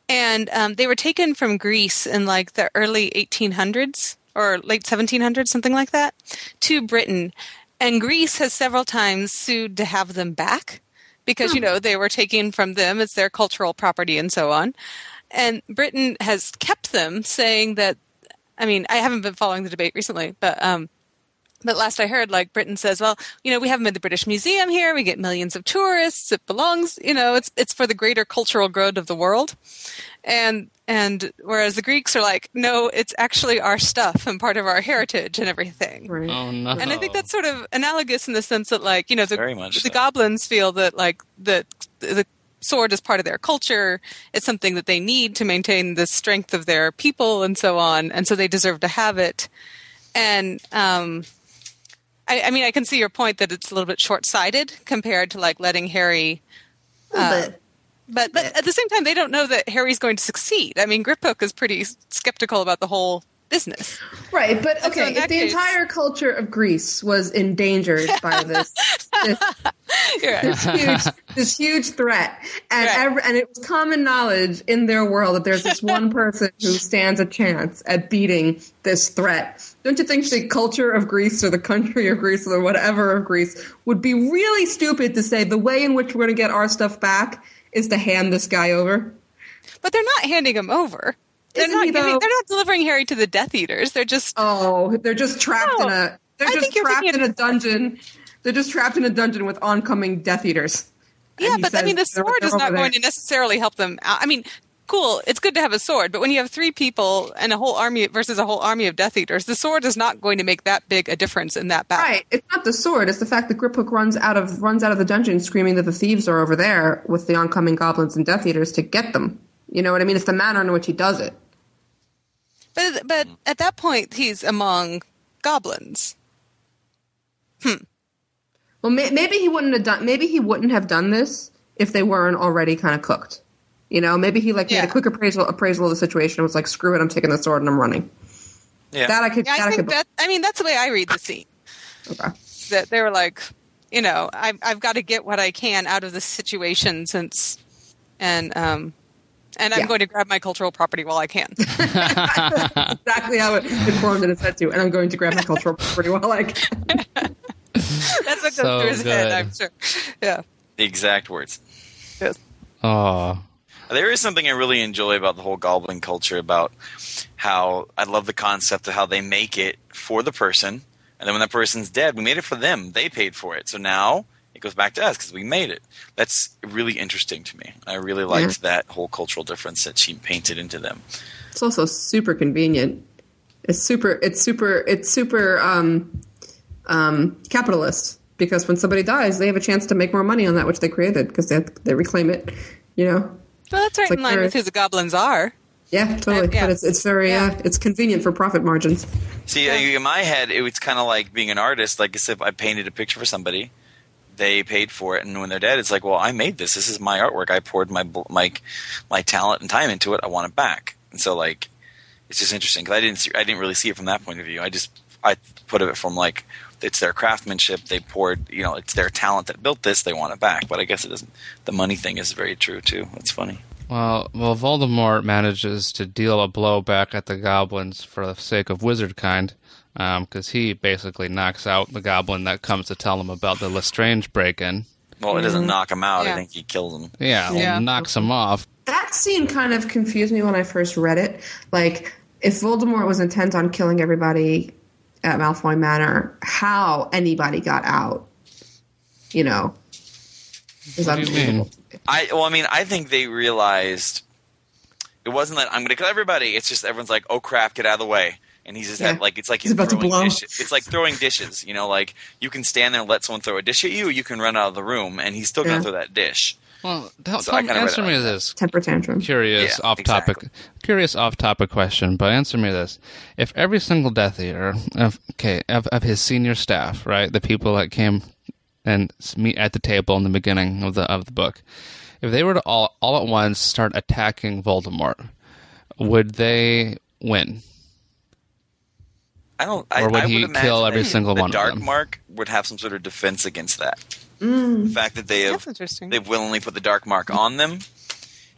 and um, they were taken from Greece in like the early 1800s or late 1700s, something like that, to Britain. And Greece has several times sued to have them back because, you know, they were taken from them as their cultural property and so on. And Britain has kept them, saying that, I mean, I haven't been following the debate recently, but um, but last I heard, like Britain says, well, you know, we have them at the British Museum here. We get millions of tourists. It belongs, you know, it's it's for the greater cultural good of the world. And and whereas the Greeks are like, no, it's actually our stuff and part of our heritage and everything. Right. Oh no! And I think that's sort of analogous in the sense that, like, you know, the, Very much the so. goblins feel that, like, that the sword is part of their culture. It's something that they need to maintain the strength of their people and so on. And so they deserve to have it. And, um, I, I mean, I can see your point that it's a little bit short sighted compared to, like, letting Harry. uh, But But, but at the same time, they don't know that Harry's going to succeed. I mean, Griphook is pretty skeptical about the whole business. Right, but okay, in that if the case- entire culture of Greece was endangered by this this, right. this huge this huge threat, and Right. ev- and it was common knowledge in their world that there's this one person who stands a chance at beating this threat. Don't you think the culture of Greece or the country of Greece or whatever of Greece would be really stupid to say the way in which we're going to get our stuff back is to hand this guy over? But they're not handing him over. They're Isn't not he, giving, they're not delivering Harry to the Death Eaters. They're just Oh, they're just trapped No, in a they're I just trapped in a dungeon. They're just trapped in a dungeon with oncoming Death Eaters. And yeah, but I mean the sword they're is not going to necessarily help them out. I mean, cool, it's good to have a sword, but when you have three people and a whole army versus a whole army of Death Eaters, the sword is not going to make that big a difference in that battle. Right. It's not the sword. It's the fact that Griphook runs out of runs out of the dungeon screaming that the thieves are over there with the oncoming goblins and Death Eaters to get them. You know what I mean? It's the manner in which he does it. But but at that point, he's among goblins. Hmm. Well, may, maybe he wouldn't have done. Maybe he wouldn't have done this if they weren't already kind of cooked. You know, maybe he like made a quick appraisal appraisal of the situation. and Was like, screw it, I'm taking the sword and I'm running. Yeah. That I could. Yeah, that I I think could. that. I mean, that's the way I read the scene. okay. that they were like, you know, I've, I've got to get what I can out of this situation since, and um, and I'm Yeah. going to grab my cultural property while I can. exactly how it informed in his head too. And I'm going to grab my cultural property while I can. That's what goes So through his head, good. I'm sure. Yeah. the exact words. Yes. Oh, There is something I really enjoy about the whole goblin culture about how I love the concept of how they make it for the person, and then when that person's dead, we made it for them. They paid for it, so now it goes back to us because we made it. That's really interesting to me. I really liked that whole cultural difference that she painted into them. It's also super convenient. It's super. It's super. It's super um, um, capitalist because when somebody dies, they have a chance to make more money on that which they created because they they reclaim it. You know. Well, that's right like in line with who the goblins are. Yeah, totally. Uh, yeah. But it's it's very Yeah. uh, it's convenient for profit margins. See, uh, in my head, it was kind of like being an artist. Like as if I painted a picture for somebody, they paid for it, and when they're dead, it's like, well, I made this. This is my artwork. I poured my my my talent and time into it. I want it back. And so, like, it's just interesting because I didn't see, I didn't really see it from that point of view. I just I put it from like it's their craftsmanship. They poured, you know, it's their talent that built this. They want it back. But I guess it doesn't. The money thing is very true too. It's funny. well, well, Voldemort manages to deal a blow back at the goblins for the sake of wizard kind, Um, because he basically knocks out the goblin that comes to tell him about the Lestrange break-in. Well, it doesn't mm-hmm. knock him out. Yeah. I think he kills him. Yeah, Yeah. knocks him off. That scene kind of confused me when I first read it. Like, if Voldemort was intent on killing everybody at Malfoy Manor, how anybody got out, you know, is What do you unbelievable. mean? I well, I mean, I think they realized it wasn't that I'm going to kill everybody. It's just everyone's like, "Oh crap, get out of the way!" And he's just Yeah. had, like, it's like He's about to throwing blow. dishes. It's like throwing dishes. You know, like you can stand there and let someone throw a dish at you, or you can run out of the room, and he's still gonna throw that dish. Well, tell, So tell me, answer me like this Temper tantrum. curious Yeah, off topic exactly. curious off topic question but answer me this if every single death eater of okay of, of his senior staff right the people that came and meet at the table in the beginning of the of the book if they were to all all at once start attacking voldemort would they win I don't. Or would I he would kill every single the one of Dark them? Mark would have some sort of defense against that. The fact that they have they've willingly put the dark mark on them,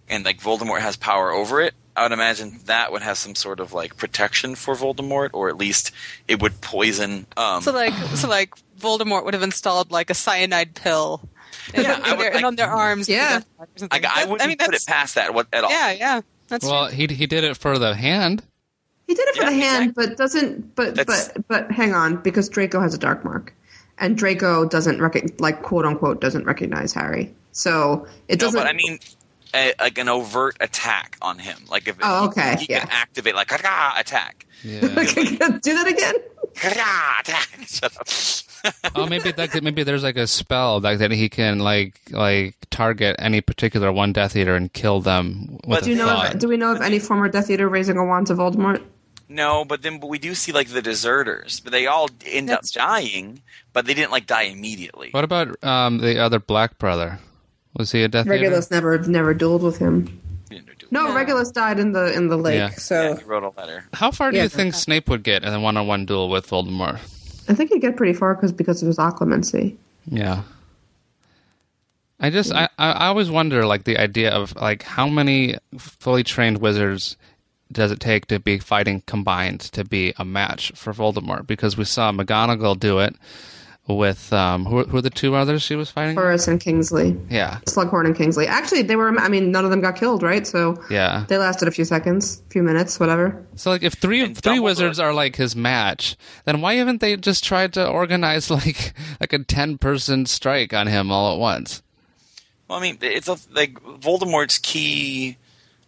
and like Voldemort has power over it, I would imagine that would have some sort of like protection for Voldemort, or at least it would poison. Um, So like, so like, Voldemort would have installed like a cyanide pill, Yeah, in I would, their- like- and on their arms. Yeah. I, I wouldn't mean, put it past that what, at all. Yeah, yeah, that's Well, true. he he did it for the hand. He did it for Yeah, the hand, exactly. but doesn't. But That's- but but hang on, because Draco has a dark mark, and Draco doesn't rec- like quote unquote doesn't recognize Harry. So it No, doesn't. but I mean, a, like an overt attack on him. Like if Oh, okay, he, yeah. can activate like "Ka-ka," attack, Yeah. do that again. Attack. Shut up. oh, maybe that maybe there's like a spell like that he can like like target any particular one Death Eater and kill them with But a Do you know? thought. Of, do we know of any former Death Eater raising a wand to Voldemort? No, but then but we do see like the deserters, but they all end That's up dying, but they didn't like die immediately. What about um, the other Black Brother? Was he a Death Eater? Regulus never never dueled with him. He didn't do it. No, No. Regulus died in the in the lake. Yeah. So Yeah, he wrote a letter. How far do Yeah. you think Snape would get in a one-on-one duel with Voldemort? I think he'd get pretty far because because of his occlumency. Yeah. I just I, I I always wonder like the idea of like how many fully trained wizards does it take to be fighting combined to be a match for Voldemort? Because we saw McGonagall do it with um who who are the two others she was fighting? Horace and Kingsley, Yeah. Slughorn and Kingsley. Actually, they were. I mean, none of them got killed, right? So Yeah. they lasted a few seconds, a few minutes, whatever. So like if three And three Dumbledore- wizards are like his match, then why haven't they just tried to organize like like a 10 person strike on him all at once? Well, I mean, it's a, like Voldemort's key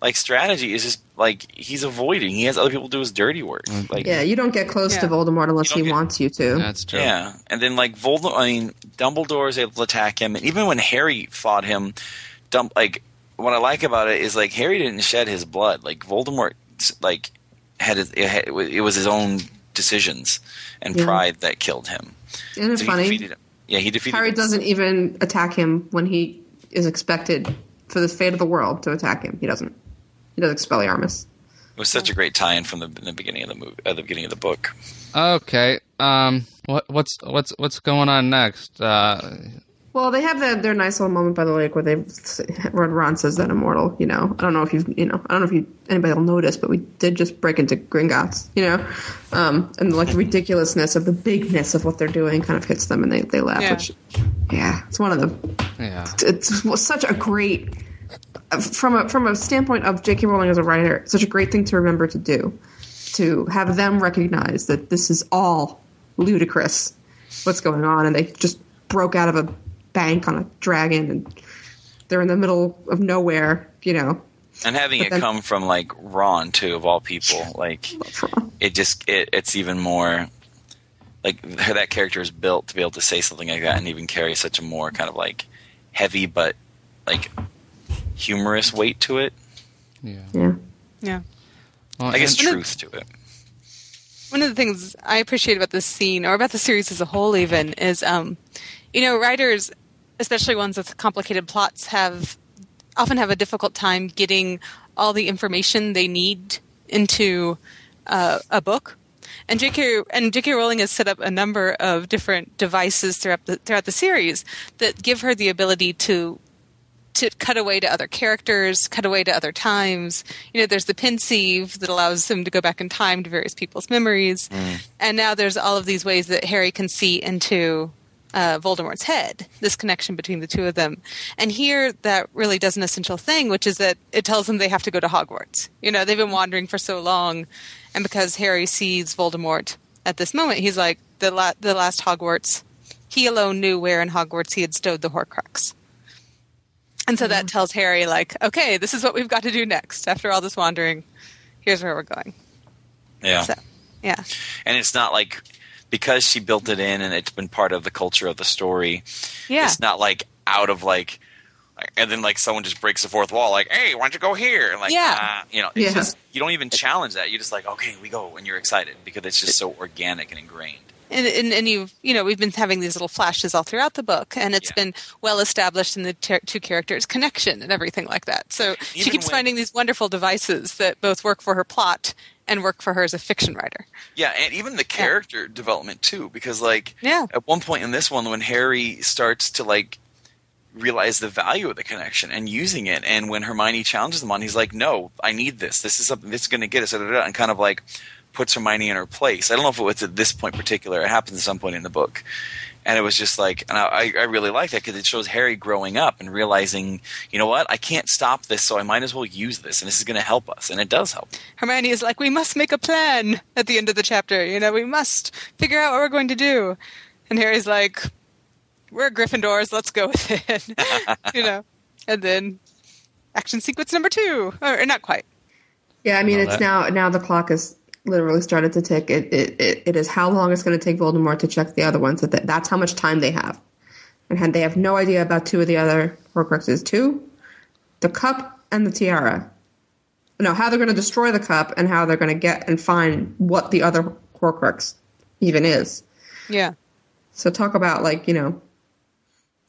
like strategy is just like he's avoiding. He has other people do his dirty work. Mm-hmm. Like Yeah, you don't get close to Voldemort unless he get- wants you to. That's true. Yeah, and then like Voldemort, I mean, Dumbledore is able to attack him, and even when Harry fought him, Dum- like what I like about it is like Harry didn't shed his blood. Like Voldemort, like had his, it, had, it was his own decisions and Yeah. pride that killed him. Isn't it So he funny? defeated him. Yeah, he defeated. Harry him. doesn't even attack him when he is expected for the fate of the world to attack him. He doesn't. He does Expelliarmus. It was such a great tie-in from the, the beginning of the movie, at the beginning of the book. Okay. Um. What what's what's what's going on next? Uh. Well, they have their, their nice little moment by the lake where they where Ron says that immortal. You know, I don't know if you you know I don't know if you anybody will notice, but we did just break into Gringotts. You know, um, and like the ridiculousness of the bigness of what they're doing kind of hits them, and they they laugh. Yeah. Which, yeah, it's one of the Yeah. it's such a great from a from a standpoint of J.K. Rowling as a writer, such a great thing to remember to do, to have them recognize that this is all ludicrous, what's going on, and they just broke out of a bank on a dragon, and they're in the middle of nowhere, you know. And having But it then- come from like Ron too, of all people, like it just it, it's even more like that character is built to be able to say something like that and even carry such a more kind of like heavy but like humorous weight to it. Yeah. Yeah. Yeah. Well, I guess truth to it. one of the things I appreciate about this scene, or about the series as a whole, even, is um, you know, writers, especially ones with complicated plots, have often have a difficult time getting all the information they need into uh, a book. And J.K. and J.K. Rowling has set up a number of different devices throughout the throughout the series that give her the ability to to cut away to other characters, cut away to other times. You know, there's the pensieve that allows him to go back in time to various people's memories, and now there's all of these ways that Harry can see into uh, Voldemort's head. This connection between the two of them, and here that really does an essential thing, which is that it tells them they have to go to Hogwarts. You know, they've been wandering for so long, and because Harry sees Voldemort at this moment, he's like the la- the last Hogwarts. He alone knew where in Hogwarts he had stowed the Horcrux. And so that tells Harry, like, okay, this is what we've got to do next. After all this wandering, here's where we're going. Yeah. So, yeah. and it's not like because she built it in and it's been part of the culture of the story. Yeah. It's not like out of like, and then like someone just breaks the fourth wall, like, "Hey, why don't you go here?" And like, Yeah. ah, you know, it's Yeah. just you don't even challenge that. You're just like, okay, we go, and you're excited because it's just so organic and ingrained. And, and, and you've, you know, we've been having these little flashes all throughout the book, and it's Yeah. been well established in the ter- two characters' connection and everything like that. So she keeps when- finding these wonderful devices that both work for her plot and work for her as a fiction writer. Yeah, and even the character development too, because like Yeah. at one point in this one, when Harry starts to like realize the value of the connection and using it. And when Hermione challenges him on, he's like, "No, I need this. This is something that's going to get us." And kind of like puts Hermione in her place. I don't know if it was at this point particular. It happens at some point in the book, and it was just like, and I, I really like that because it shows Harry growing up and realizing, you know what, I can't stop this, so I might as well use this, and this is going to help us, and it does help. Hermione is like, we must make a plan at the end of the chapter. You know, we must figure out what we're going to do. And Harry's like, we're Gryffindors, let's go with it. you know, and then action sequence number two, or not quite. Yeah, I mean, Well, it's that- now now the clock is literally started to tick. It it, it, it is how long it's going to take Voldemort to check the other ones. That that- that's how much time they have, and had- they have no idea about two of the other Horcruxes. Two, the cup and the tiara. No, how they're going to destroy the cup and how they're going to get and find what the other Horcrux even is. Yeah. So talk about like you know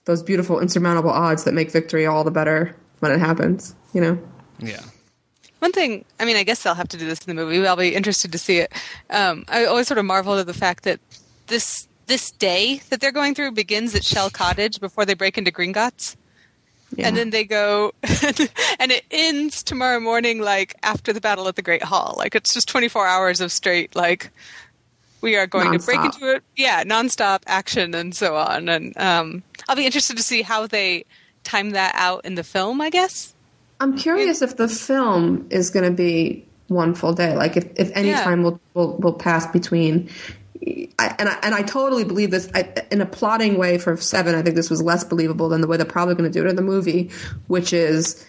those beautiful insurmountable odds that make victory all the better when it happens. You know. Yeah. One thing, I mean, I guess they'll have to do this in the movie. I'll be interested to see it. Um, I always sort of marveled at the fact that this this day that they're going through begins at Shell Cottage before they break into Gringotts. Yeah. And then they go, and it ends tomorrow morning, like after the battle at the Great Hall. Like it's just 24 hours of straight, like we are going to break into it. Yeah, nonstop action and so on. And um, I'll be interested to see how they time that out in the film, I guess. I'm curious if the film is going to be one full day. Like if, if any Yeah. time will, will will pass between. I, and I and I totally believe this I, in a plotting way for seven. I think this was less believable than the way they're probably going to do it in the movie, which is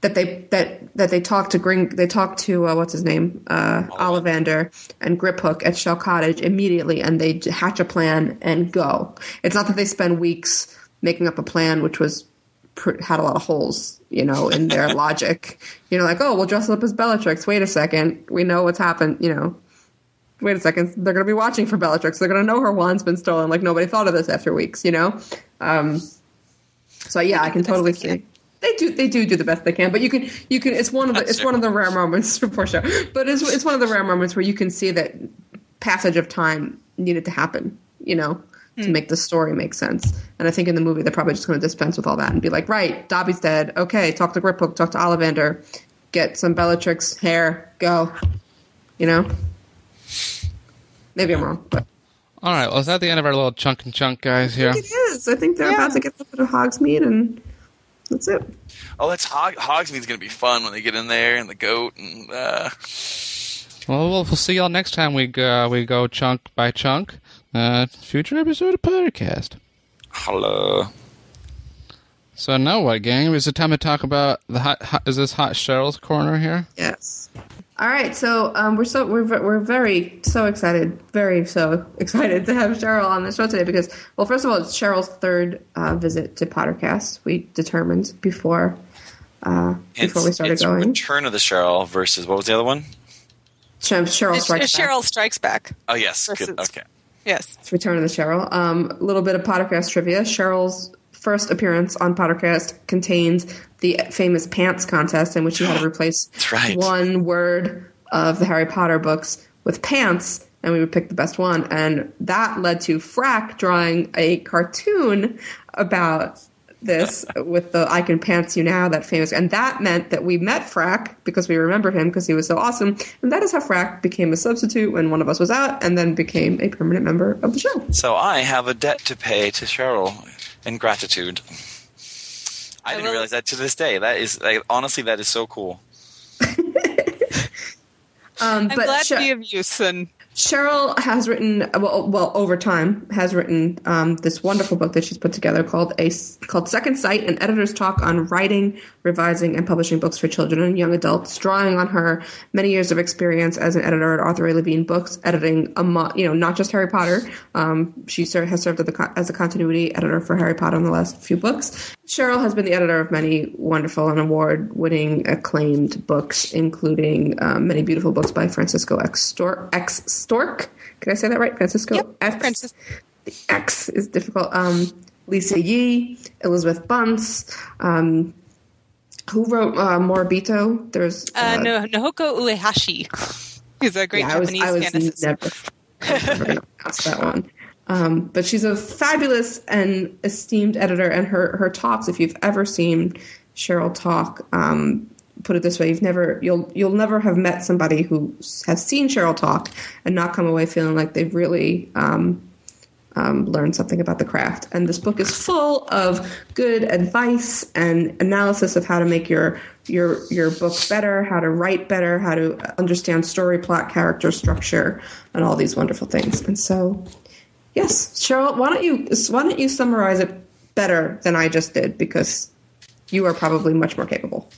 that they that that they talk to Gring they talk to uh, what's his name uh, Ollivander and Griphook at Shell Cottage immediately, and they hatch a plan and go. It's not that they spend weeks making up a plan, which was had a lot of holes, you know, in their logic. You know, like oh, we'll dress up as Bellatrix. Wait a second, we know what's happened. You know, wait a second, they're going to be watching for Bellatrix. They're going to know her wand's been stolen. Like nobody thought of this after weeks. You know. Um, so yeah, I can totally see. They do. They do do the best they can, but you can. You can. It's one of the. That's It's one of the rare moments for sure. But it's it's one of the rare moments where you can see that passage of time needed to happen. You know, to make the story make sense. And I think in the movie they're probably just going to dispense with all that and be like, right, Dobby's dead. Okay, talk to Griphook, talk to Ollivander, get some Bellatrix hair, go. You know. Maybe I'm wrong, but All right. Well, is that the end of our little chunk and chunk, guys? Here. it is. I think they're about to get to the Hogsmeade, and that's it. Oh, that's Hog- Hogsmeade's going to be fun when they get in there and the goat and uh, Well, we'll, we'll see y'all next time we go, we go chunk by chunk. Uh, future episode of podcast. hello. So now what, gang? Is it time to talk about the hot? hot is this hot Cheryl's corner here? Yes. All right, so um, we're so we're we're very so excited, very so excited to have Cheryl on the show today because, well, first of all, it's Cheryl's third uh, visit to Pottercast. We determined before uh, before we It's- started it's going. Return of the Cheryl versus what was the other one? Cheryl, Cheryl strikes it's back. Cheryl Strikes Back. Oh yes, Versus- good. Okay. Yes. It's Return of the Cheryl. Um, a little bit of Pottercast trivia. Cheryl's first appearance on Pottercast contains the famous pants contest in which you had to replace right. one word of the Harry Potter books with pants, and we would pick the best one. And that led to Frack drawing a cartoon about this with the I Can Pants You Now, that famous. And that meant that we met Frack because we remembered him because he was so awesome. And that is how Frack became a substitute when one of us was out and then became a permanent member of the show. So I have a debt to pay to Cheryl in gratitude. I didn't realize that to this day. That is like, honestly, that is so cool. Um, I'm but glad Che- to be of use. And Cheryl has written well, well over time has written um, this wonderful book that she's put together called a called Second Sight: An Editor's Talk on Writing, Revising, and Publishing Books for Children and Young Adults, drawing on her many years of experience as an editor at Arthur A. Levine Books, editing a mo- you know not just Harry Potter. Um, she ser- has served the as a continuity editor for Harry Potter in the last few books. Cheryl has been the editor of many wonderful and award-winning acclaimed books, including um, many beautiful books by Francisco X. Stork. X. Stork. Can I say that right? Francisco Yep, X. Francis- The X is difficult. Um, Lisa Yee, Elizabeth Bunce. Um, who wrote uh, Moribito? There's uh, no, Nahoko Uehashi. He's a great yeah, I was, Japanese I was pianist. never, I was never going to pronounce that one. Um, but she's a fabulous and esteemed editor, and her her talks. If you've ever seen Cheryl talk, um, put it this way: you've never you'll you'll never have met somebody who has seen Cheryl talk and not come away feeling like they've really um, um, learned something about the craft. And this book is full of good advice and analysis of how to make your your your book better, how to write better, how to understand story, plot, character structure, and all these wonderful things. And so, yes, Cheryl, why don't you why don't you summarize it better than I just did because you are probably much more capable.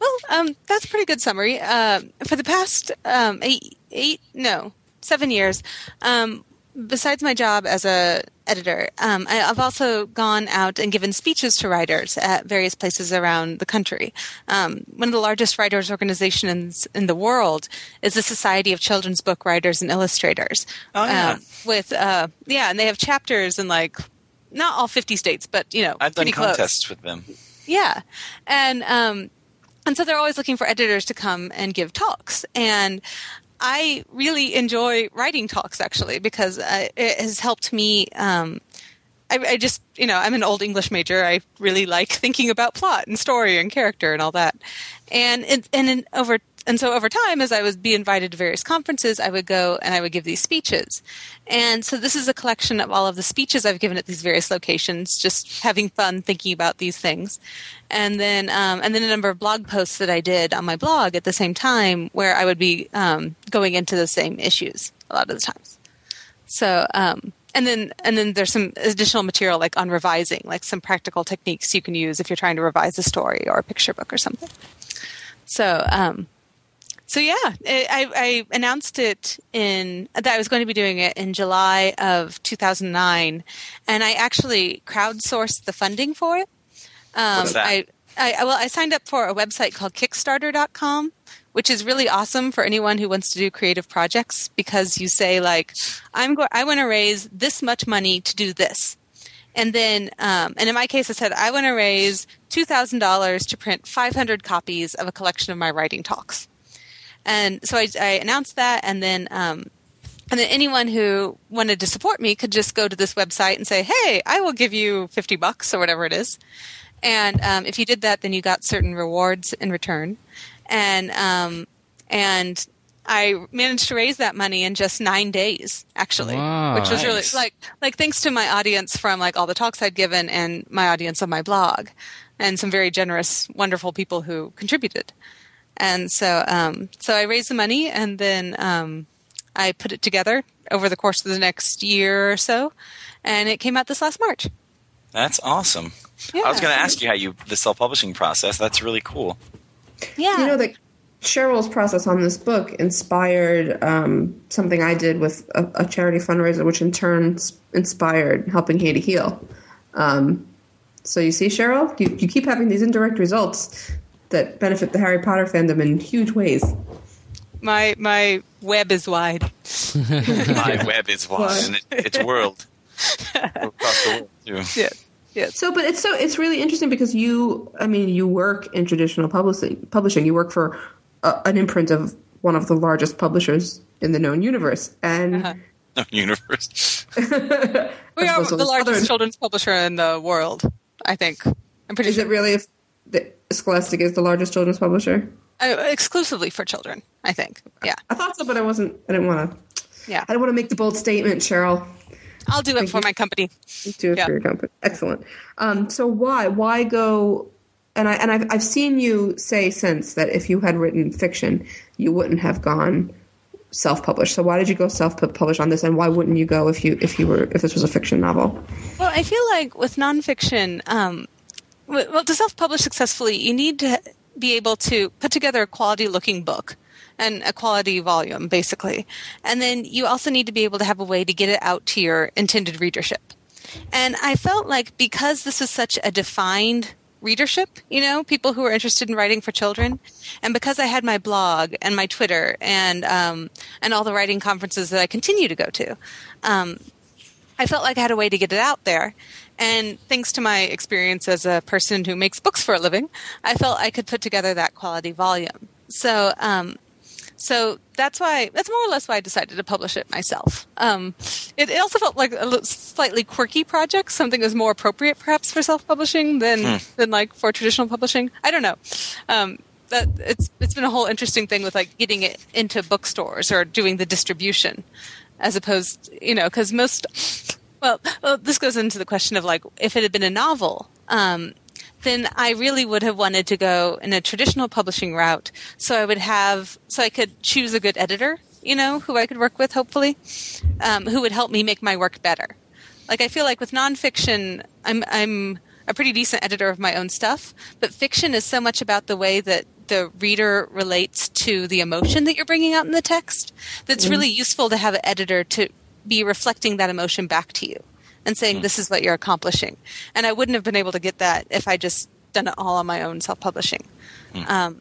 Well, um, that's a pretty good summary. Um, for the past um, eight, eight, no, seven years, um, besides my job as a editor, um, I, have also gone out and given speeches to writers at various places around the country. Um, one of the largest writers' organizations in the world is the Society of Children's Book Writers and Illustrators. Oh yeah, with uh, yeah, and they have chapters in like not all fifty states, but you know, I've done contests close. with them. Yeah, and um, and so they're always looking for editors to come and give talks. And I really enjoy writing talks actually because uh, it has helped me. Um, I, I, just, you know, I'm an old English major. I really like thinking about plot and story and character and all that. And and in, over and so over time, as I would be invited to various conferences, I would go and I would give these speeches. And so this is a collection of all of the speeches I've given at these various locations, just having fun thinking about these things. And then, um, and then a number of blog posts that I did on my blog at the same time, where I would be um, going into the same issues a lot of the times. So, um, and then and then there's some additional material like on revising, like some practical techniques you can use if you're trying to revise a story or a picture book or something. So, um, so yeah, I, I, announced it in that I was going to be doing it in July of 2009, and I actually crowdsourced the funding for it. Um, What's that? I, I, well, I signed up for a website called Kickstarter.com, which is really awesome for anyone who wants to do creative projects because you say like, I'm go- I want to raise this much money to do this. And then, um, and in my case, I said, I want to raise $2,000 to print 500 copies of a collection of my writing talks. And so I, I announced that, and then um, and then anyone who wanted to support me could just go to this website and say, "Hey, I will give you fifty bucks or whatever it is." And um, if you did that, then you got certain rewards in return. And um, and I managed to raise that money in just nine days, actually, wow, which was nice. really like like thanks to my audience from like all the talks I'd given and my audience on my blog, and some very generous, wonderful people who contributed. And so, um, so I raised the money, and then um, I put it together over the course of the next year or so, and it came out this last March. That's awesome. Yeah. I was going to ask you how you the self publishing process. That's really cool. Yeah, You know that Cheryl's process on this book inspired um, something I did with a, a, charity fundraiser, which in turn inspired helping Haiti heal. Um, so you see, Cheryl, you, you keep having these indirect results that benefit the Harry Potter fandom in huge ways. my my web is wide. My web is wide, Why? and it, it's world across the world too. Yes, yes. So, but it's so it's really interesting because you, I mean, you work in traditional publishing. Publishing, you work for a, an imprint of one of the largest publishers in the known universe, and Uh-huh. No universe. We are the largest other- children's publisher in the world. I think. I'm pretty Is sure. it really if the Scholastic is the largest children's publisher? Uh, exclusively for children. I think. Yeah, I thought so, but I wasn't. I didn't want to. yeah. I didn't want to make the bold statement, Cheryl. I'll do it for you. my company. You do it Yeah. for your company. Excellent. Um, so why why go? And I and I've I've seen you say since that if you had written fiction, you wouldn't have gone self published. So why did you go self publish on this, and why wouldn't you go if you if you were if this was a fiction novel? Well, I feel like with nonfiction, um, well, to self-publish successfully, you need to be able to put together a quality-looking book and a quality volume, basically, and then you also need to be able to have a way to get it out to your intended readership. And I felt like because this was such a defined readership, you know, people who are interested in writing for children, and because I had my blog and my Twitter and um, and all the writing conferences that I continue to go to, um, I felt like I had a way to get it out there. And thanks to my experience as a person who makes books for a living, I felt I could put together that quality volume. So, um, so that's why that's more or less why I decided to publish it myself. Um, it, it also felt like a slightly quirky project, something that was more appropriate perhaps for self-publishing than than like for traditional publishing. I don't know. Um, that it's it's been a whole interesting thing with like getting it into bookstores or doing the distribution, as opposed you know because most well, well this goes into the question of like if it had been a novel. Um, then I really would have wanted to go in a traditional publishing route. So I would have, so I could choose a good editor, you know, who I could work with, hopefully, um, who would help me make my work better. Like I feel like with nonfiction, I'm I'm a pretty decent editor of my own stuff, but fiction is so much about the way that the reader relates to the emotion that you're bringing out in the text that's really useful to have an editor to be reflecting that emotion back to you and saying this is what you're accomplishing. And I wouldn't have been able to get that if I just done it all on my own self-publishing. Um,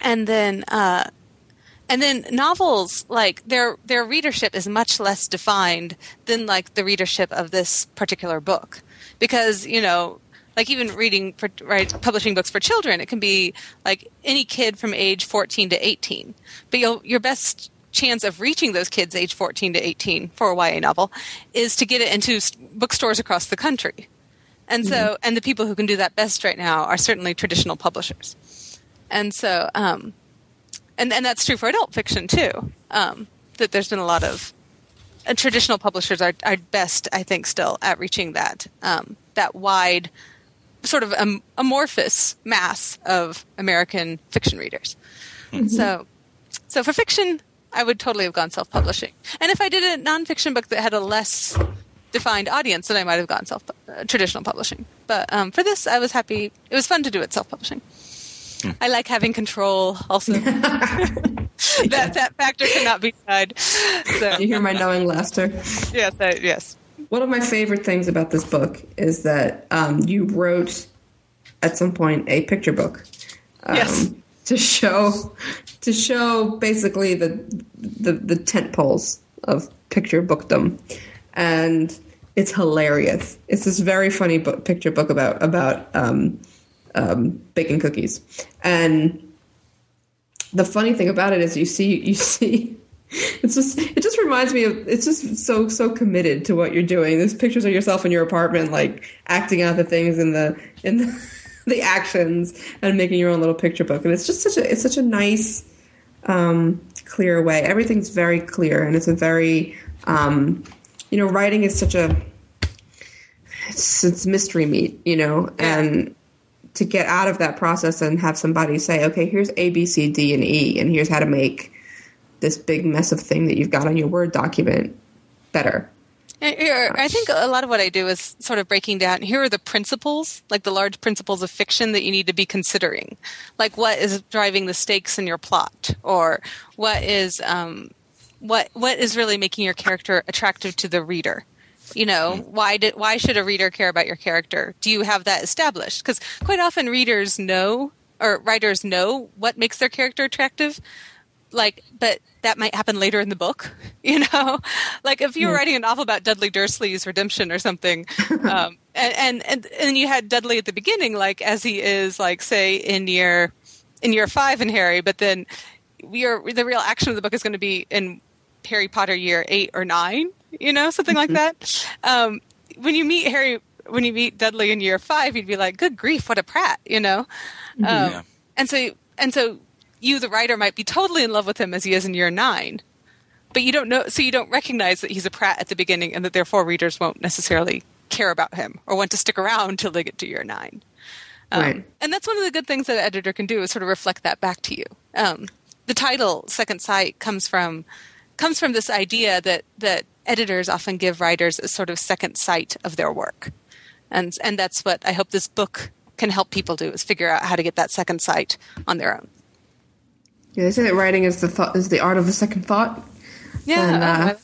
and then uh, and then novels like their their readership is much less defined than like the readership of this particular book because you know like even reading for right publishing books for children it can be like any kid from age 14 to 18 but you'll, your best chance of reaching those kids age 14 to 18 for a YA novel is to get it into bookstores across the country and so and the people who can do that best right now are certainly traditional publishers and so um, and and that's true for adult fiction too. Um, that there's been a lot of uh, traditional publishers are, are best, I think, still at reaching that um, that wide, sort of am- amorphous mass of American fiction readers. So, so for fiction, I would totally have gone self-publishing. And if I did a nonfiction book that had a less defined audience, then I might have gone self uh, traditional publishing. But um, for this, I was happy. It was fun to do it self-publishing. I like having control. Also, that that factor cannot be denied. So You hear my knowing laughter. yes, I, yes. One of my favorite things about this book is that um, you wrote at some point a picture book. Um, Yes. To show, to show basically the the, the tent poles of picture bookdom, and it's hilarious. It's this very funny book, picture book about about um, um, baking cookies, and the funny thing about it is you see you see it's just it just reminds me of it's just so so committed to what you're doing. There's pictures of yourself in your apartment like acting out the things in the in the, the actions and making your own little picture book. And it's just such a it's such a nice um clear way. Everything's very clear and it's a very um you know writing is such a it's, it's mystery meat you know? And to get out of that process and have somebody say, okay, here's A, B, C, D, and E, and here's how to make this big mess of thing that you've got on your Word document better. Here, I think a lot of what I do is sort of breaking down. Here are the principles, like the large principles of fiction that you need to be considering, like what is driving the stakes in your plot, or what is um, what what is really making your character attractive to the reader. You know, why did why should a reader care about your character? Do you have that established? Because quite often readers know or writers know what makes their character attractive, like but that might happen later in the book you know? Like if you were writing a novel about dudley dursley's redemption or something um, and, and and and you had dudley at the beginning like as he is like say in year in year five in harry but then we are the real action of the book is going to be in harry potter year eight or nine you know something like that. Um, when you meet harry when you meet dudley in year five you'd be like good grief what a prat you know? Um, Yeah. and so and so you the writer might be totally in love with him as he is in year nine. But you don't know so you don't recognize that he's a prat at the beginning and that therefore readers won't necessarily care about him or want to stick around till they get to year nine. Um, Right. and that's one of the good things that an editor can do is sort of reflect that back to you. Um, the title second sight comes from comes from this idea that that editors often give writers a sort of second sight of their work. And and that's what i hope this book can help people do is figure out how to get that second sight on their own Yeah, they say that writing is the thought is the art of the second thought. yeah And, uh,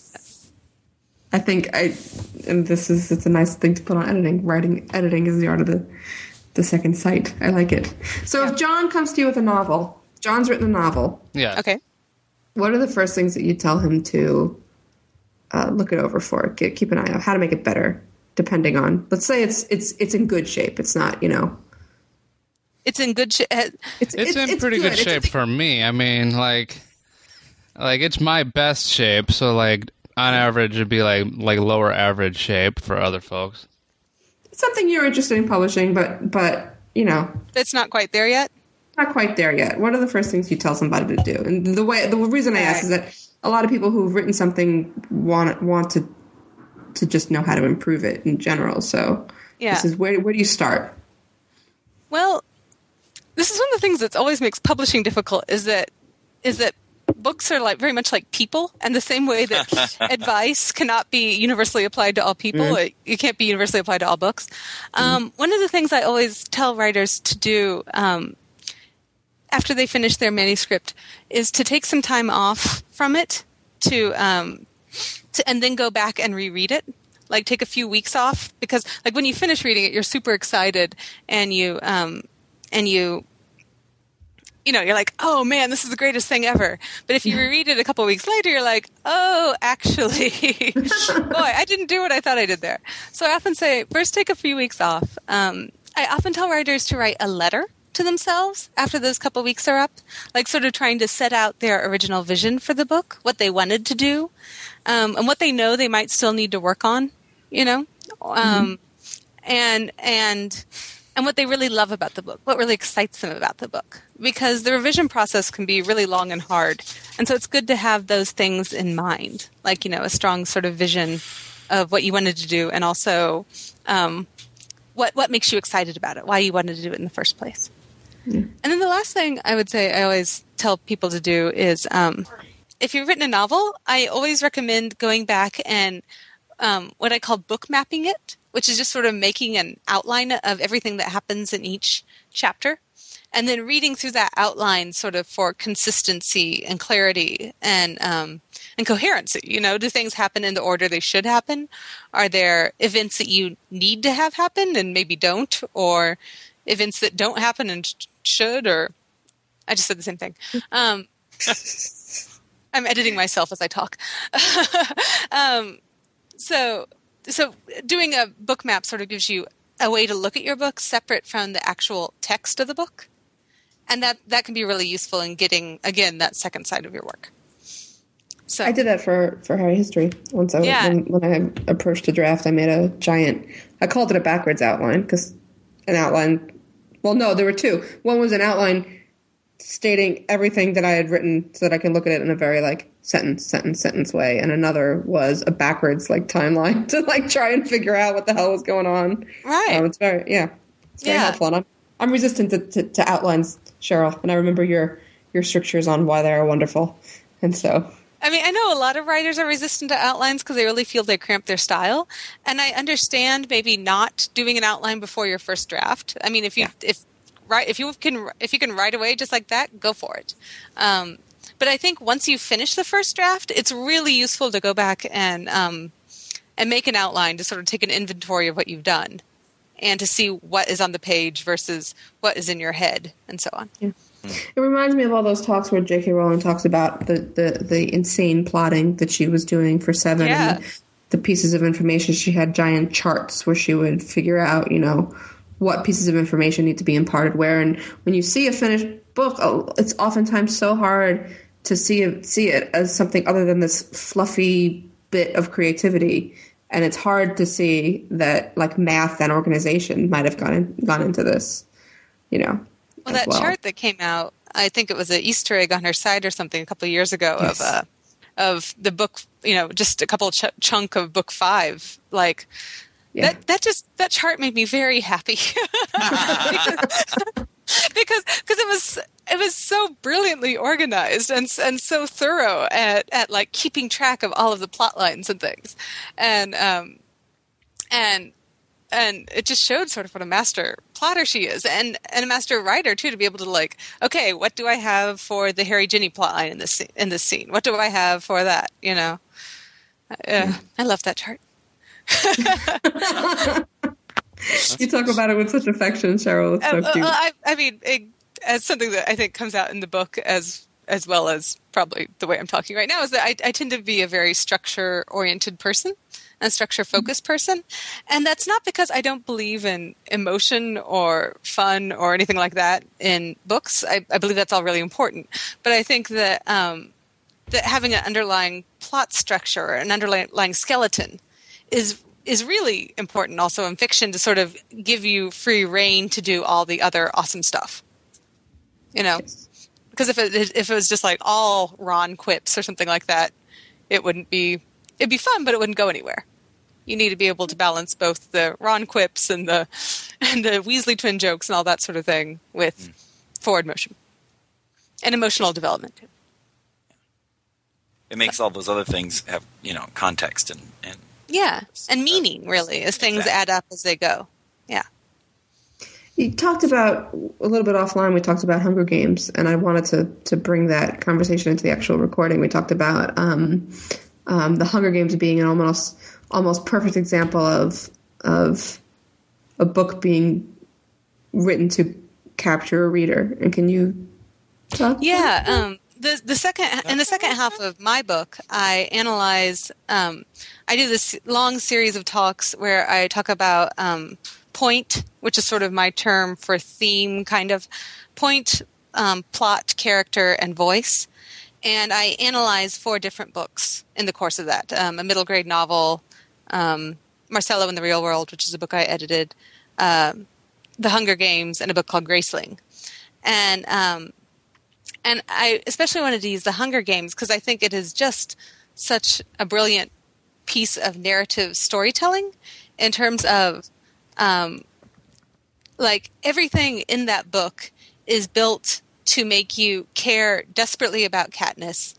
I think I, and this is it's a nice thing to put on editing. Writing, editing is the art of the the second sight. I like it. So if John comes to you with a novel, John's written a novel. Yeah. okay What are the first things that you tell him to uh, look it over for? Get, keep an eye out. How to make it better, depending on. Let's say it's it's it's in good shape. It's not you know. It's in good shape It's It's, in pretty good It's- shape for me. I mean, like, like it's my best shape, so like on average it'd be like like lower average shape for other folks. It's something you're interested in publishing, but but you know, It's not quite there yet. not quite there yet. What are the first things you tell somebody to do? And the way the reason I ask is that a lot of people who've written something want want to to just know how to improve it in general. So Yeah. this is where where do you start? Well, this is one of the things that always makes publishing difficult is that is that books are like very much like people and the same way that advice cannot be universally applied to all people it, it can't be universally applied to all books. Um, one of the things i always tell writers to do um, after they finish their manuscript is to take some time off from it to, um, to and then go back and reread it. Like take a few weeks off because like when you finish reading it you're super excited and you um, and you you know you're like oh man this is the greatest thing ever. But if you reread it a couple weeks later you're like oh actually boy i didn't do what i thought i did there. So i often say first take a few weeks off. Um, i often tell writers to write a letter to themselves after those couple weeks are up like sort of trying to set out their original vision for the book what they wanted to do um, and what they know they might still need to work on you know? Um, and and and what they really love about the book, what really excites them about the book. Because the revision process can be really long and hard. And so it's good to have those things in mind, like, you know, a strong sort of vision of what you wanted to do and also um, what, what makes you excited about it, why you wanted to do it in the first place. And then the last thing I would say I always tell people to do is um, if you've written a novel, I always recommend going back and um, what I call book mapping it, which is just sort of making an outline of everything that happens in each chapter. And then reading through that outline sort of for consistency and clarity and um, and coherency. You know, do things happen in the order they should happen? Are there events that you need to have happen and maybe don't, or events that don't happen and sh- should? Or I just said the same thing. Um, I'm editing myself as I talk. um, so so doing a book map sort of gives you a way to look at your book separate from the actual text of the book and that that can be really useful in getting again that second side of your work so I did that for for Harry History once. I, Yeah. when, when I approached a draft, I made a giant. I called it a backwards outline because an outline. Well, no, there were two. One was an outline stating everything that I had written, so that I can look at it in a very like sentence, sentence, sentence way, and another was a backwards like timeline to like try and figure out what the hell was going on. Right. Um, it's very yeah, it's very Yeah. helpful. And I'm I'm resistant to, to, to outlines, Cheryl, and I remember your your strictures on why they are wonderful, and so. I mean, I know a lot of writers are resistant to outlines because they really feel they cramp their style, and I understand maybe not doing an outline before your first draft. I mean, if you if right if you can if you can write away just like that, go for it. Um, but I think once you finish the first draft, it's really useful to go back and um, and make an outline to sort of take an inventory of what you've done, and to see what is on the page versus what is in your head, and so on. It reminds me of all those talks where J.K. Rowling talks about the, the, the insane plotting that she was doing for Seven Yeah. and the pieces of information. She had giant charts where she would figure out, you know, what pieces of information need to be imparted where. And when you see a finished book, oh, it's oftentimes so hard to see it, see it as something other than this fluffy bit of creativity. And it's hard to see that like math and organization might have gone in, gone into this, you know. Well, that chart that came out, I think it was an Easter egg on her site or something a couple of years ago Yes. of uh, of the book. You know, just a couple ch- chunk of book five. Like Yeah. that. That just that chart made me very happy. Because because it was it was so brilliantly organized and and so thorough at at like keeping track of all of the plot lines and things, and um and and it just showed sort of what a master plotter she is and and a master writer too to be able to like okay what do i have for the harry ginny plot line in this scene, in this scene? What do i have for that? You know? Uh, i love that chart You talk about it with such affection, Cheryl. It's so Uh, cute. uh, I, I mean it, as something that i think comes out in the book as as well as probably the way i'm talking right now is that i, I tend to be a very structure oriented person and structure focused person and that's not because i don't believe in emotion or fun or anything like that in books i, I believe that's all really important but i think that um, that having an underlying plot structure or an underlying skeleton is is really important also in fiction to sort of give you free rein to do all the other awesome stuff. You know, because if it if it was just like all Ron quips or something like that, it wouldn't be it'd be fun, but it wouldn't go anywhere. You need to be able to balance both the Ron quips and the and the Weasley twin jokes and all that sort of thing with hmm. forward motion and emotional development. too. It makes all those other things have you know context and and Yeah, and meaning really as things Exactly. add up as they go. Yeah. You talked about a little bit offline. We talked about Hunger Games, and I wanted to to bring that conversation into the actual recording. We talked about um, um, the Hunger Games being an almost almost perfect example of of a book being written to capture a reader. And can you talk? Yeah, um, the the second in the second half of my book, I analyze. Um, I do this long series of talks where I talk about um, point, which is sort of my term for theme, kind of point, um, plot, character, and voice. And I analyze four different books in the course of that: um, a middle grade novel, um, Marcelo in the Real World, which is a book I edited, um, The Hunger Games, and a book called Graceling. And um, and I especially wanted to use the Hunger Games because I think it is just such a brilliant piece of narrative storytelling in terms of um, like everything in that book is built to make you care desperately about Katniss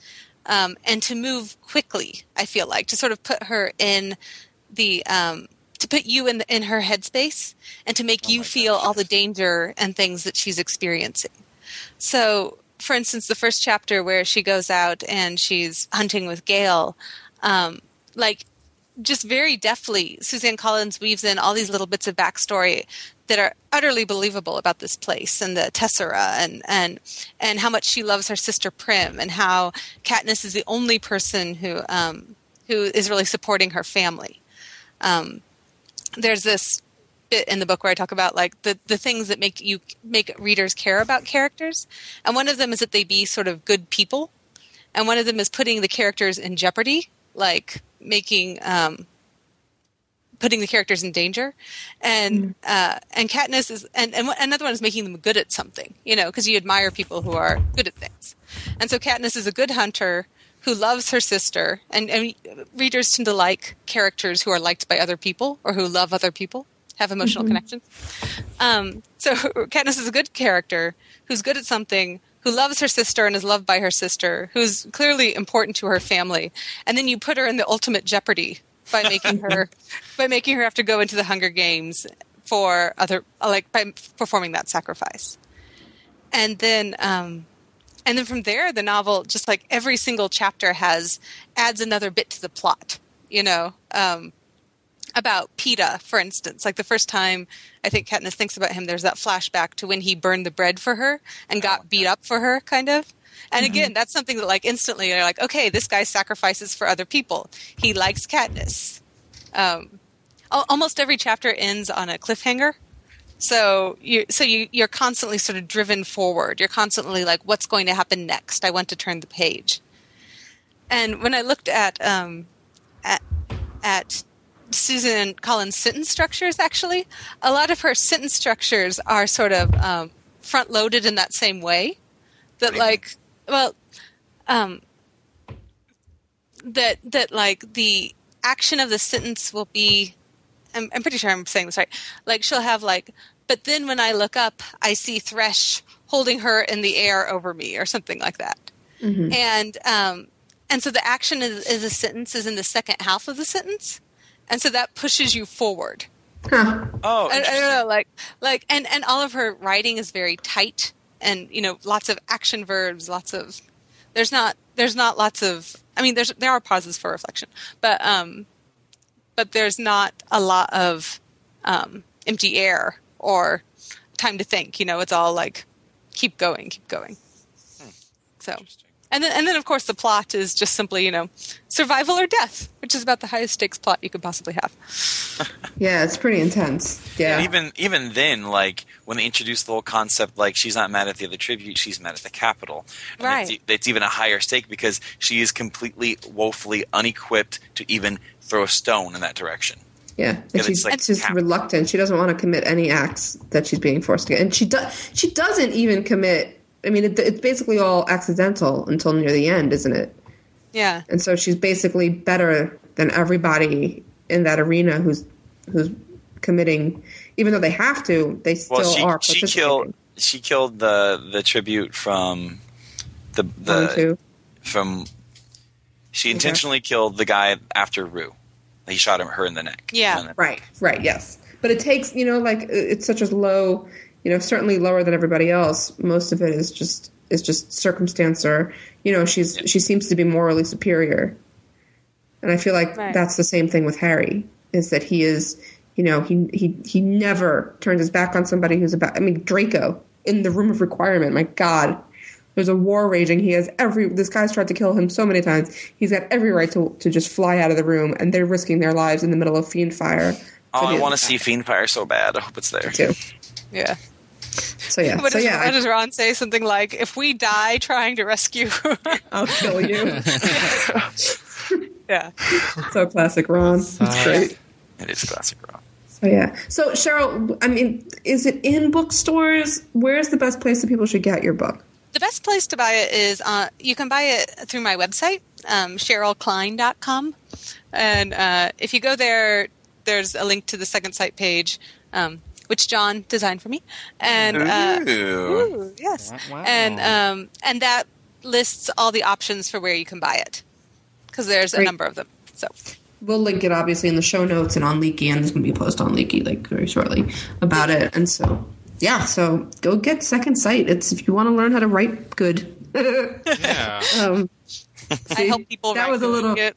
um, and to move quickly. I feel like to sort of put her in the um, to put you in the, in her headspace and to make you feel all the danger and things that she's experiencing. So, for instance, the first chapter where she goes out and she's hunting with Gale, um, like just very deftly, Suzanne Collins weaves in all these little bits of backstory that are utterly believable about this place and the Tessera and and and how much she loves her sister Prim and how Katniss is the only person who um, who is really supporting her family. Um, there's this bit in the book where I talk about like the, the things that make you make readers care about characters. And one of them is that they be sort of good people. And one of them is putting the characters in jeopardy, like making um, putting the characters in danger. And uh, and Katniss is and, and another one is making them good at something, you know, because you admire people who are good at things. And so Katniss is a good hunter who loves her sister, and, and readers tend to like characters who are liked by other people or who love other people, have emotional connections. Um, so Katniss is a good character who's good at something, who loves her sister and is loved by her sister, who's clearly important to her family, and then you put her in the ultimate jeopardy by making her by making her have to go into the Hunger Games for other like by performing that sacrifice, and then. Um, and then from there the novel just like every single chapter has adds another bit to the plot you know um, about Peeta, for instance. Like the first time I think Katniss thinks about him, there's that flashback to when he burned the bread for her and got beat up for her, kind of. And again, that's something that like instantly they're like, okay, this guy sacrifices for other people. He likes Katniss. Um, almost every chapter ends on a cliffhanger. So you so you you're constantly sort of driven forward. You're constantly like, what's going to happen next? I want to turn the page. And when I looked at um, at at Suzanne Collins' sentence structures, actually, a lot of her sentence structures are sort of um, front loaded in that same way. That like, well, um, that that like the action of the sentence will be. I'm, I'm pretty sure I'm saying this right. Like she'll have like, but then when I look up, I see Thresh holding her in the air over me, or something like that. And um, and so the action is, is a sentence is in the second half of the sentence, and so that pushes you forward. Huh. Oh, I, I don't know, like like and and all of her writing is very tight, and you know, lots of action verbs, lots of. There's not there's not lots of. I mean, there's there are pauses for reflection, but um, but there's not a lot of um, empty air or time to think. You know, it's all like keep going, keep going. So, And then, and then, of course, the plot is just simply, you know, survival or death, which is about the highest stakes plot you could possibly have. Yeah, it's pretty intense. Yeah. And even even then, like when they introduce the whole concept, like she's not mad at the other tribute, she's mad at the Capitol. Right. It's, it's even a higher stake because she is completely woefully unequipped to even throw a stone in that direction. Yeah, and it's she's like just half- reluctant. She doesn't want to commit any acts that she's being forced to get, and she does. She doesn't even commit. I mean, it, it's basically all accidental until near the end, isn't it? Yeah. And so she's basically better than everybody in that arena who's who's committing, even though they have to. They still Well, she are. she killed she killed the the tribute from the the from she intentionally killed the guy after Rue. He shot him, her in the neck. Yeah. And then- Right, right, yes. But it takes, you know, like it's such a low, you know, certainly lower than everybody else. Most of it is just is just circumstance or, you know, she's she seems to be morally superior. And I feel like Right. that's the same thing with Harry is that he is, you know, he he he never turns his back on somebody who's about I mean Draco in the room of requirement. My god. There's a war raging. He has every. This guy's tried to kill him so many times. He's got every right to to just fly out of the room, and they're risking their lives in the middle of Fiendfyre. Oh, I the want to see Fiendfyre so bad. I hope it's there. too. Yeah. So yeah, What so does, yeah, what does Ron say? Something like, if we die trying to rescue. I'll kill you. yeah. so classic Ron. It's great. It is classic Ron. So yeah. So Cheryl, I mean, is it in bookstores? Where's the best place that people should get your book? The best place to buy it is uh, you can buy it through my website, um, CherylKlein.com. And uh, if you go there, there's a link to the Second Sight page, um, which John designed for me. And uh, Ooh. ooh, yes, Wow. and um, and that lists all the options for where you can buy it because there's a number of them. So We'll link it obviously in the show notes and on Leaky, and there's going to be a post on Leaky like very shortly about it. And so yeah, so go get Second Sight. It's if you want to learn how to write good. Yeah. um, I help people. That write was a little. good.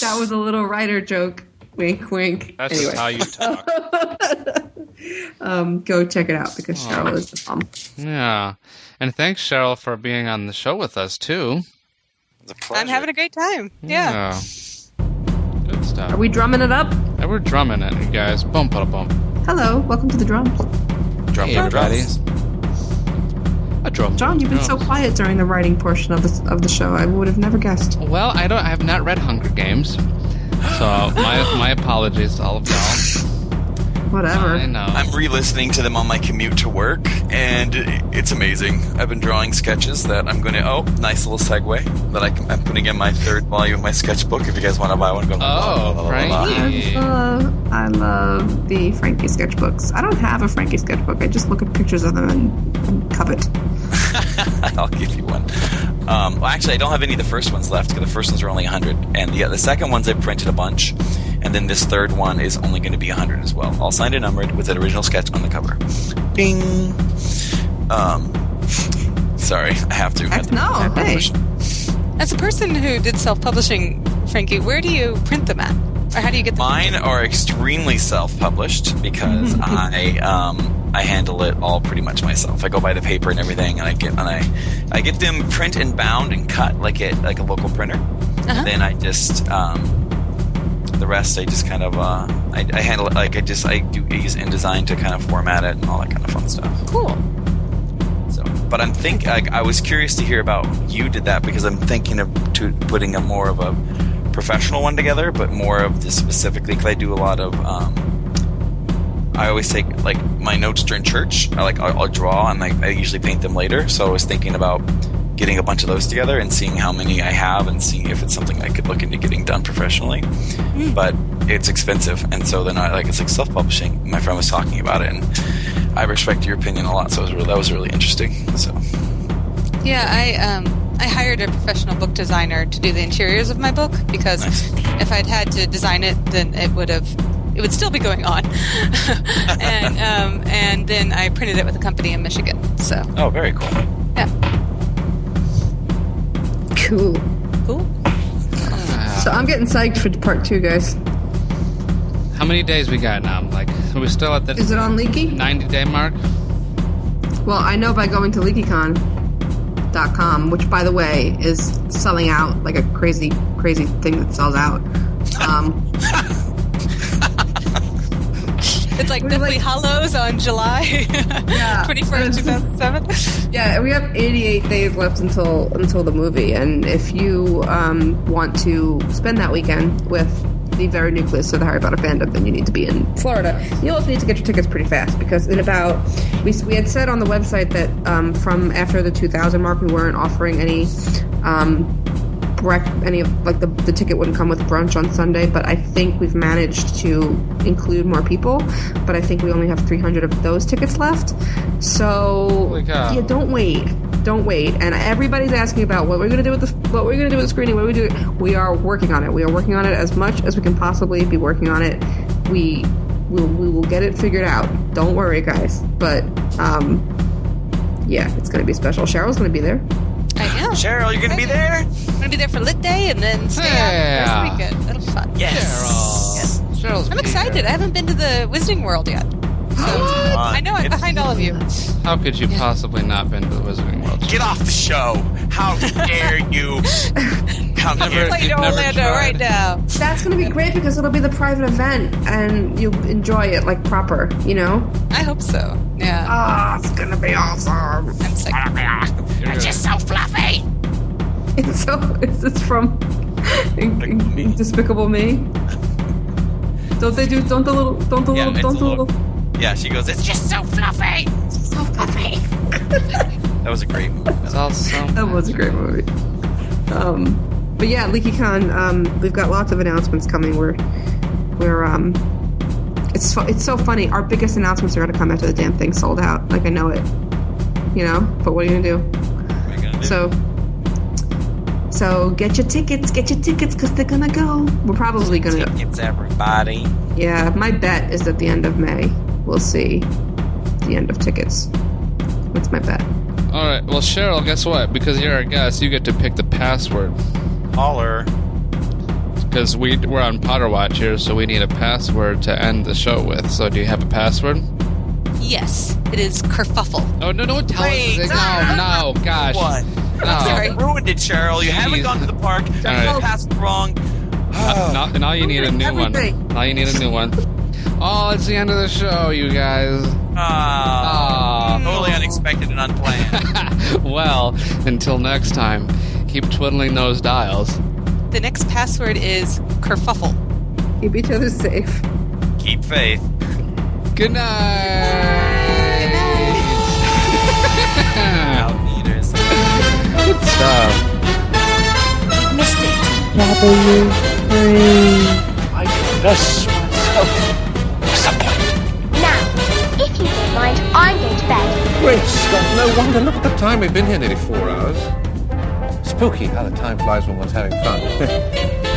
That was a little writer joke. Wink, wink. That's anyway. just how you talk. um, go check it out because Cheryl is the mom. yeah. And thanks, Cheryl, for being on the show with us, too. It's pleasure. I'm having a great time. Yeah. Good stuff. Are we drumming it up? And we're drumming it, you guys. Bump, bump, bump. Hello, welcome to the drums. Drum Hey, everybody. A drum. John, you've been so quiet during the writing portion of the of the show. I would have never guessed. Well, I don't. I have not read Hunger Games, so my my apologies to all of y'all. Whatever. I know. I'm re-listening to them on my commute to work, and it's amazing. I've been drawing sketches that I'm going to. Oh, nice little segue that I can, I'm putting in my third volume of my sketchbook. If you guys want to buy one, go. Oh, blah, blah, blah, Frankie. blah. I love, I love the Frankie sketchbooks. I don't have a Frankie sketchbook. I just look at pictures of them and, and covet. I'll give you one. Um, well, actually, I don't have any of the first ones left because the first ones are only 100, and the the second ones I printed a bunch, and then this third one is only going to be 100 as well, all signed and numbered with an original sketch on the cover. Bing. Um, sorry, I have to. Heck no, publish. As a person who did self-publishing, Frankie, where do you print them at, or how do you get them? Mine are extremely self-published because I um, I handle it all pretty much myself. I go buy the paper and everything, and I get and I I get them print and bound and cut like at like a local printer. Uh-huh. And then I just um, the rest I just kind of uh, I, I handle it like I just I do use InDesign to kind of format it and all that kind of fun stuff. Cool. So, but I'm think like I was curious to hear about you did that because I'm thinking of to putting a more of a professional one together, but more of this specifically because I do a lot of. Um, I always take like my notes during church. I like I'll, I'll draw and like I usually paint them later. So I was thinking about getting a bunch of those together and seeing how many I have and seeing if it's something I could look into getting done professionally. But it's expensive, and so then I like it's like self-publishing. My friend was talking about it, and I respect your opinion a lot. So it was really, that was really interesting. So Yeah, I um, I hired a professional book designer to do the interiors of my book because Nice. if I'd had to design it, then it would have it would still be going on. and um, and then I printed it with a company in Michigan. So oh, very cool. yeah, Cool. cool. So I'm getting psyched for part two, guys. How many days we got now? Like, are we still at the Is it on Leaky? 90 day mark? Well, I know by going to LeakyCon.com which, by the way, is selling out like a crazy, crazy thing that sells out. Um, It's like Deathly like- Hallows on July Yeah. 21st, 2007. Yeah, we have 88 days left until until the movie, and if you um, want to spend that weekend with the very nucleus of the Harry Potter fandom, then you need to be in Florida. You also need to get your tickets pretty fast because in about we we had said on the website that um, from after the 2000 mark we weren't offering any. Um, brec- any of like the, the ticket wouldn't come with brunch on Sunday, but I think we've managed to include more people. But I think we only have 300 of those tickets left. So yeah, don't wait, don't wait. And everybody's asking about what we're gonna do with the what we're gonna do with the screening. What we do? We are working on it. We are working on it as much as we can possibly be working on it. We we, we will get it figured out. Don't worry, guys. But um, yeah, it's gonna be special. Cheryl's gonna be there. I am. Cheryl, you're gonna be there? I'm going to be there for Lit Day and then stay Yeah. out the first weekend. That'll be fun. Yes. Cheryl's I'm here. excited. I haven't been to the Wizarding World yet. So I know I'm It's- behind all of you. How could you possibly not been to the Wizarding World? Get off the show! How dare you? How Never- dare Play you? to You've Orlando tried. right now. That's gonna be great because it'll be the private event and you'll enjoy it like proper, you know? I hope so. Yeah. Ah, it's gonna be awesome. I'm sick. You're gonna- so fluffy. It's so it's, it's from Despicable Me. Don't they do don't the little don't the Yeah, little don't the little- little Yeah, she goes. It's just so fluffy. so fluffy. That was a great movie. It's all so That was a great movie. Um, but yeah, LeakyCon, um, we've got lots of announcements coming. We're we're um, it's fu- it's so funny. Our biggest announcements are going to come after the damn thing sold out. Like I know it, you know. But what are you gonna do? What are you gonna do? So, so get your tickets, get your tickets, because they're gonna go. We're probably gonna. tickets, everybody. Yeah, my bet is at the end of May. We'll see. The end of tickets. That's my bet. All right. Well, Cheryl, guess what? Because you're our guest, you get to pick the password. Holler. Because we we're on Potterwatch here, so we need a password to end the show with. So, do you have a password? Yes, it is kerfuffle. Oh no! No, tell Wait, us. No, no, gosh. What? No. sorry. You ruined it, Cheryl. You haven't gone to the park. You right. passed wrong. Now, now you need a new one. Now you need a new one. Oh, it's the end of the show, you guys. Ah, Aw. totally unexpected and unplanned. well, until next time, keep twiddling those dials. The next password is kerfuffle. Keep each other safe. Keep faith. Good night. Out eaters. Good stuff. Now, if you don't mind, I'm going to bed. Great Scott, no wonder. Look at the time. We've been here nearly four hours. Spooky how the time flies when one's having fun.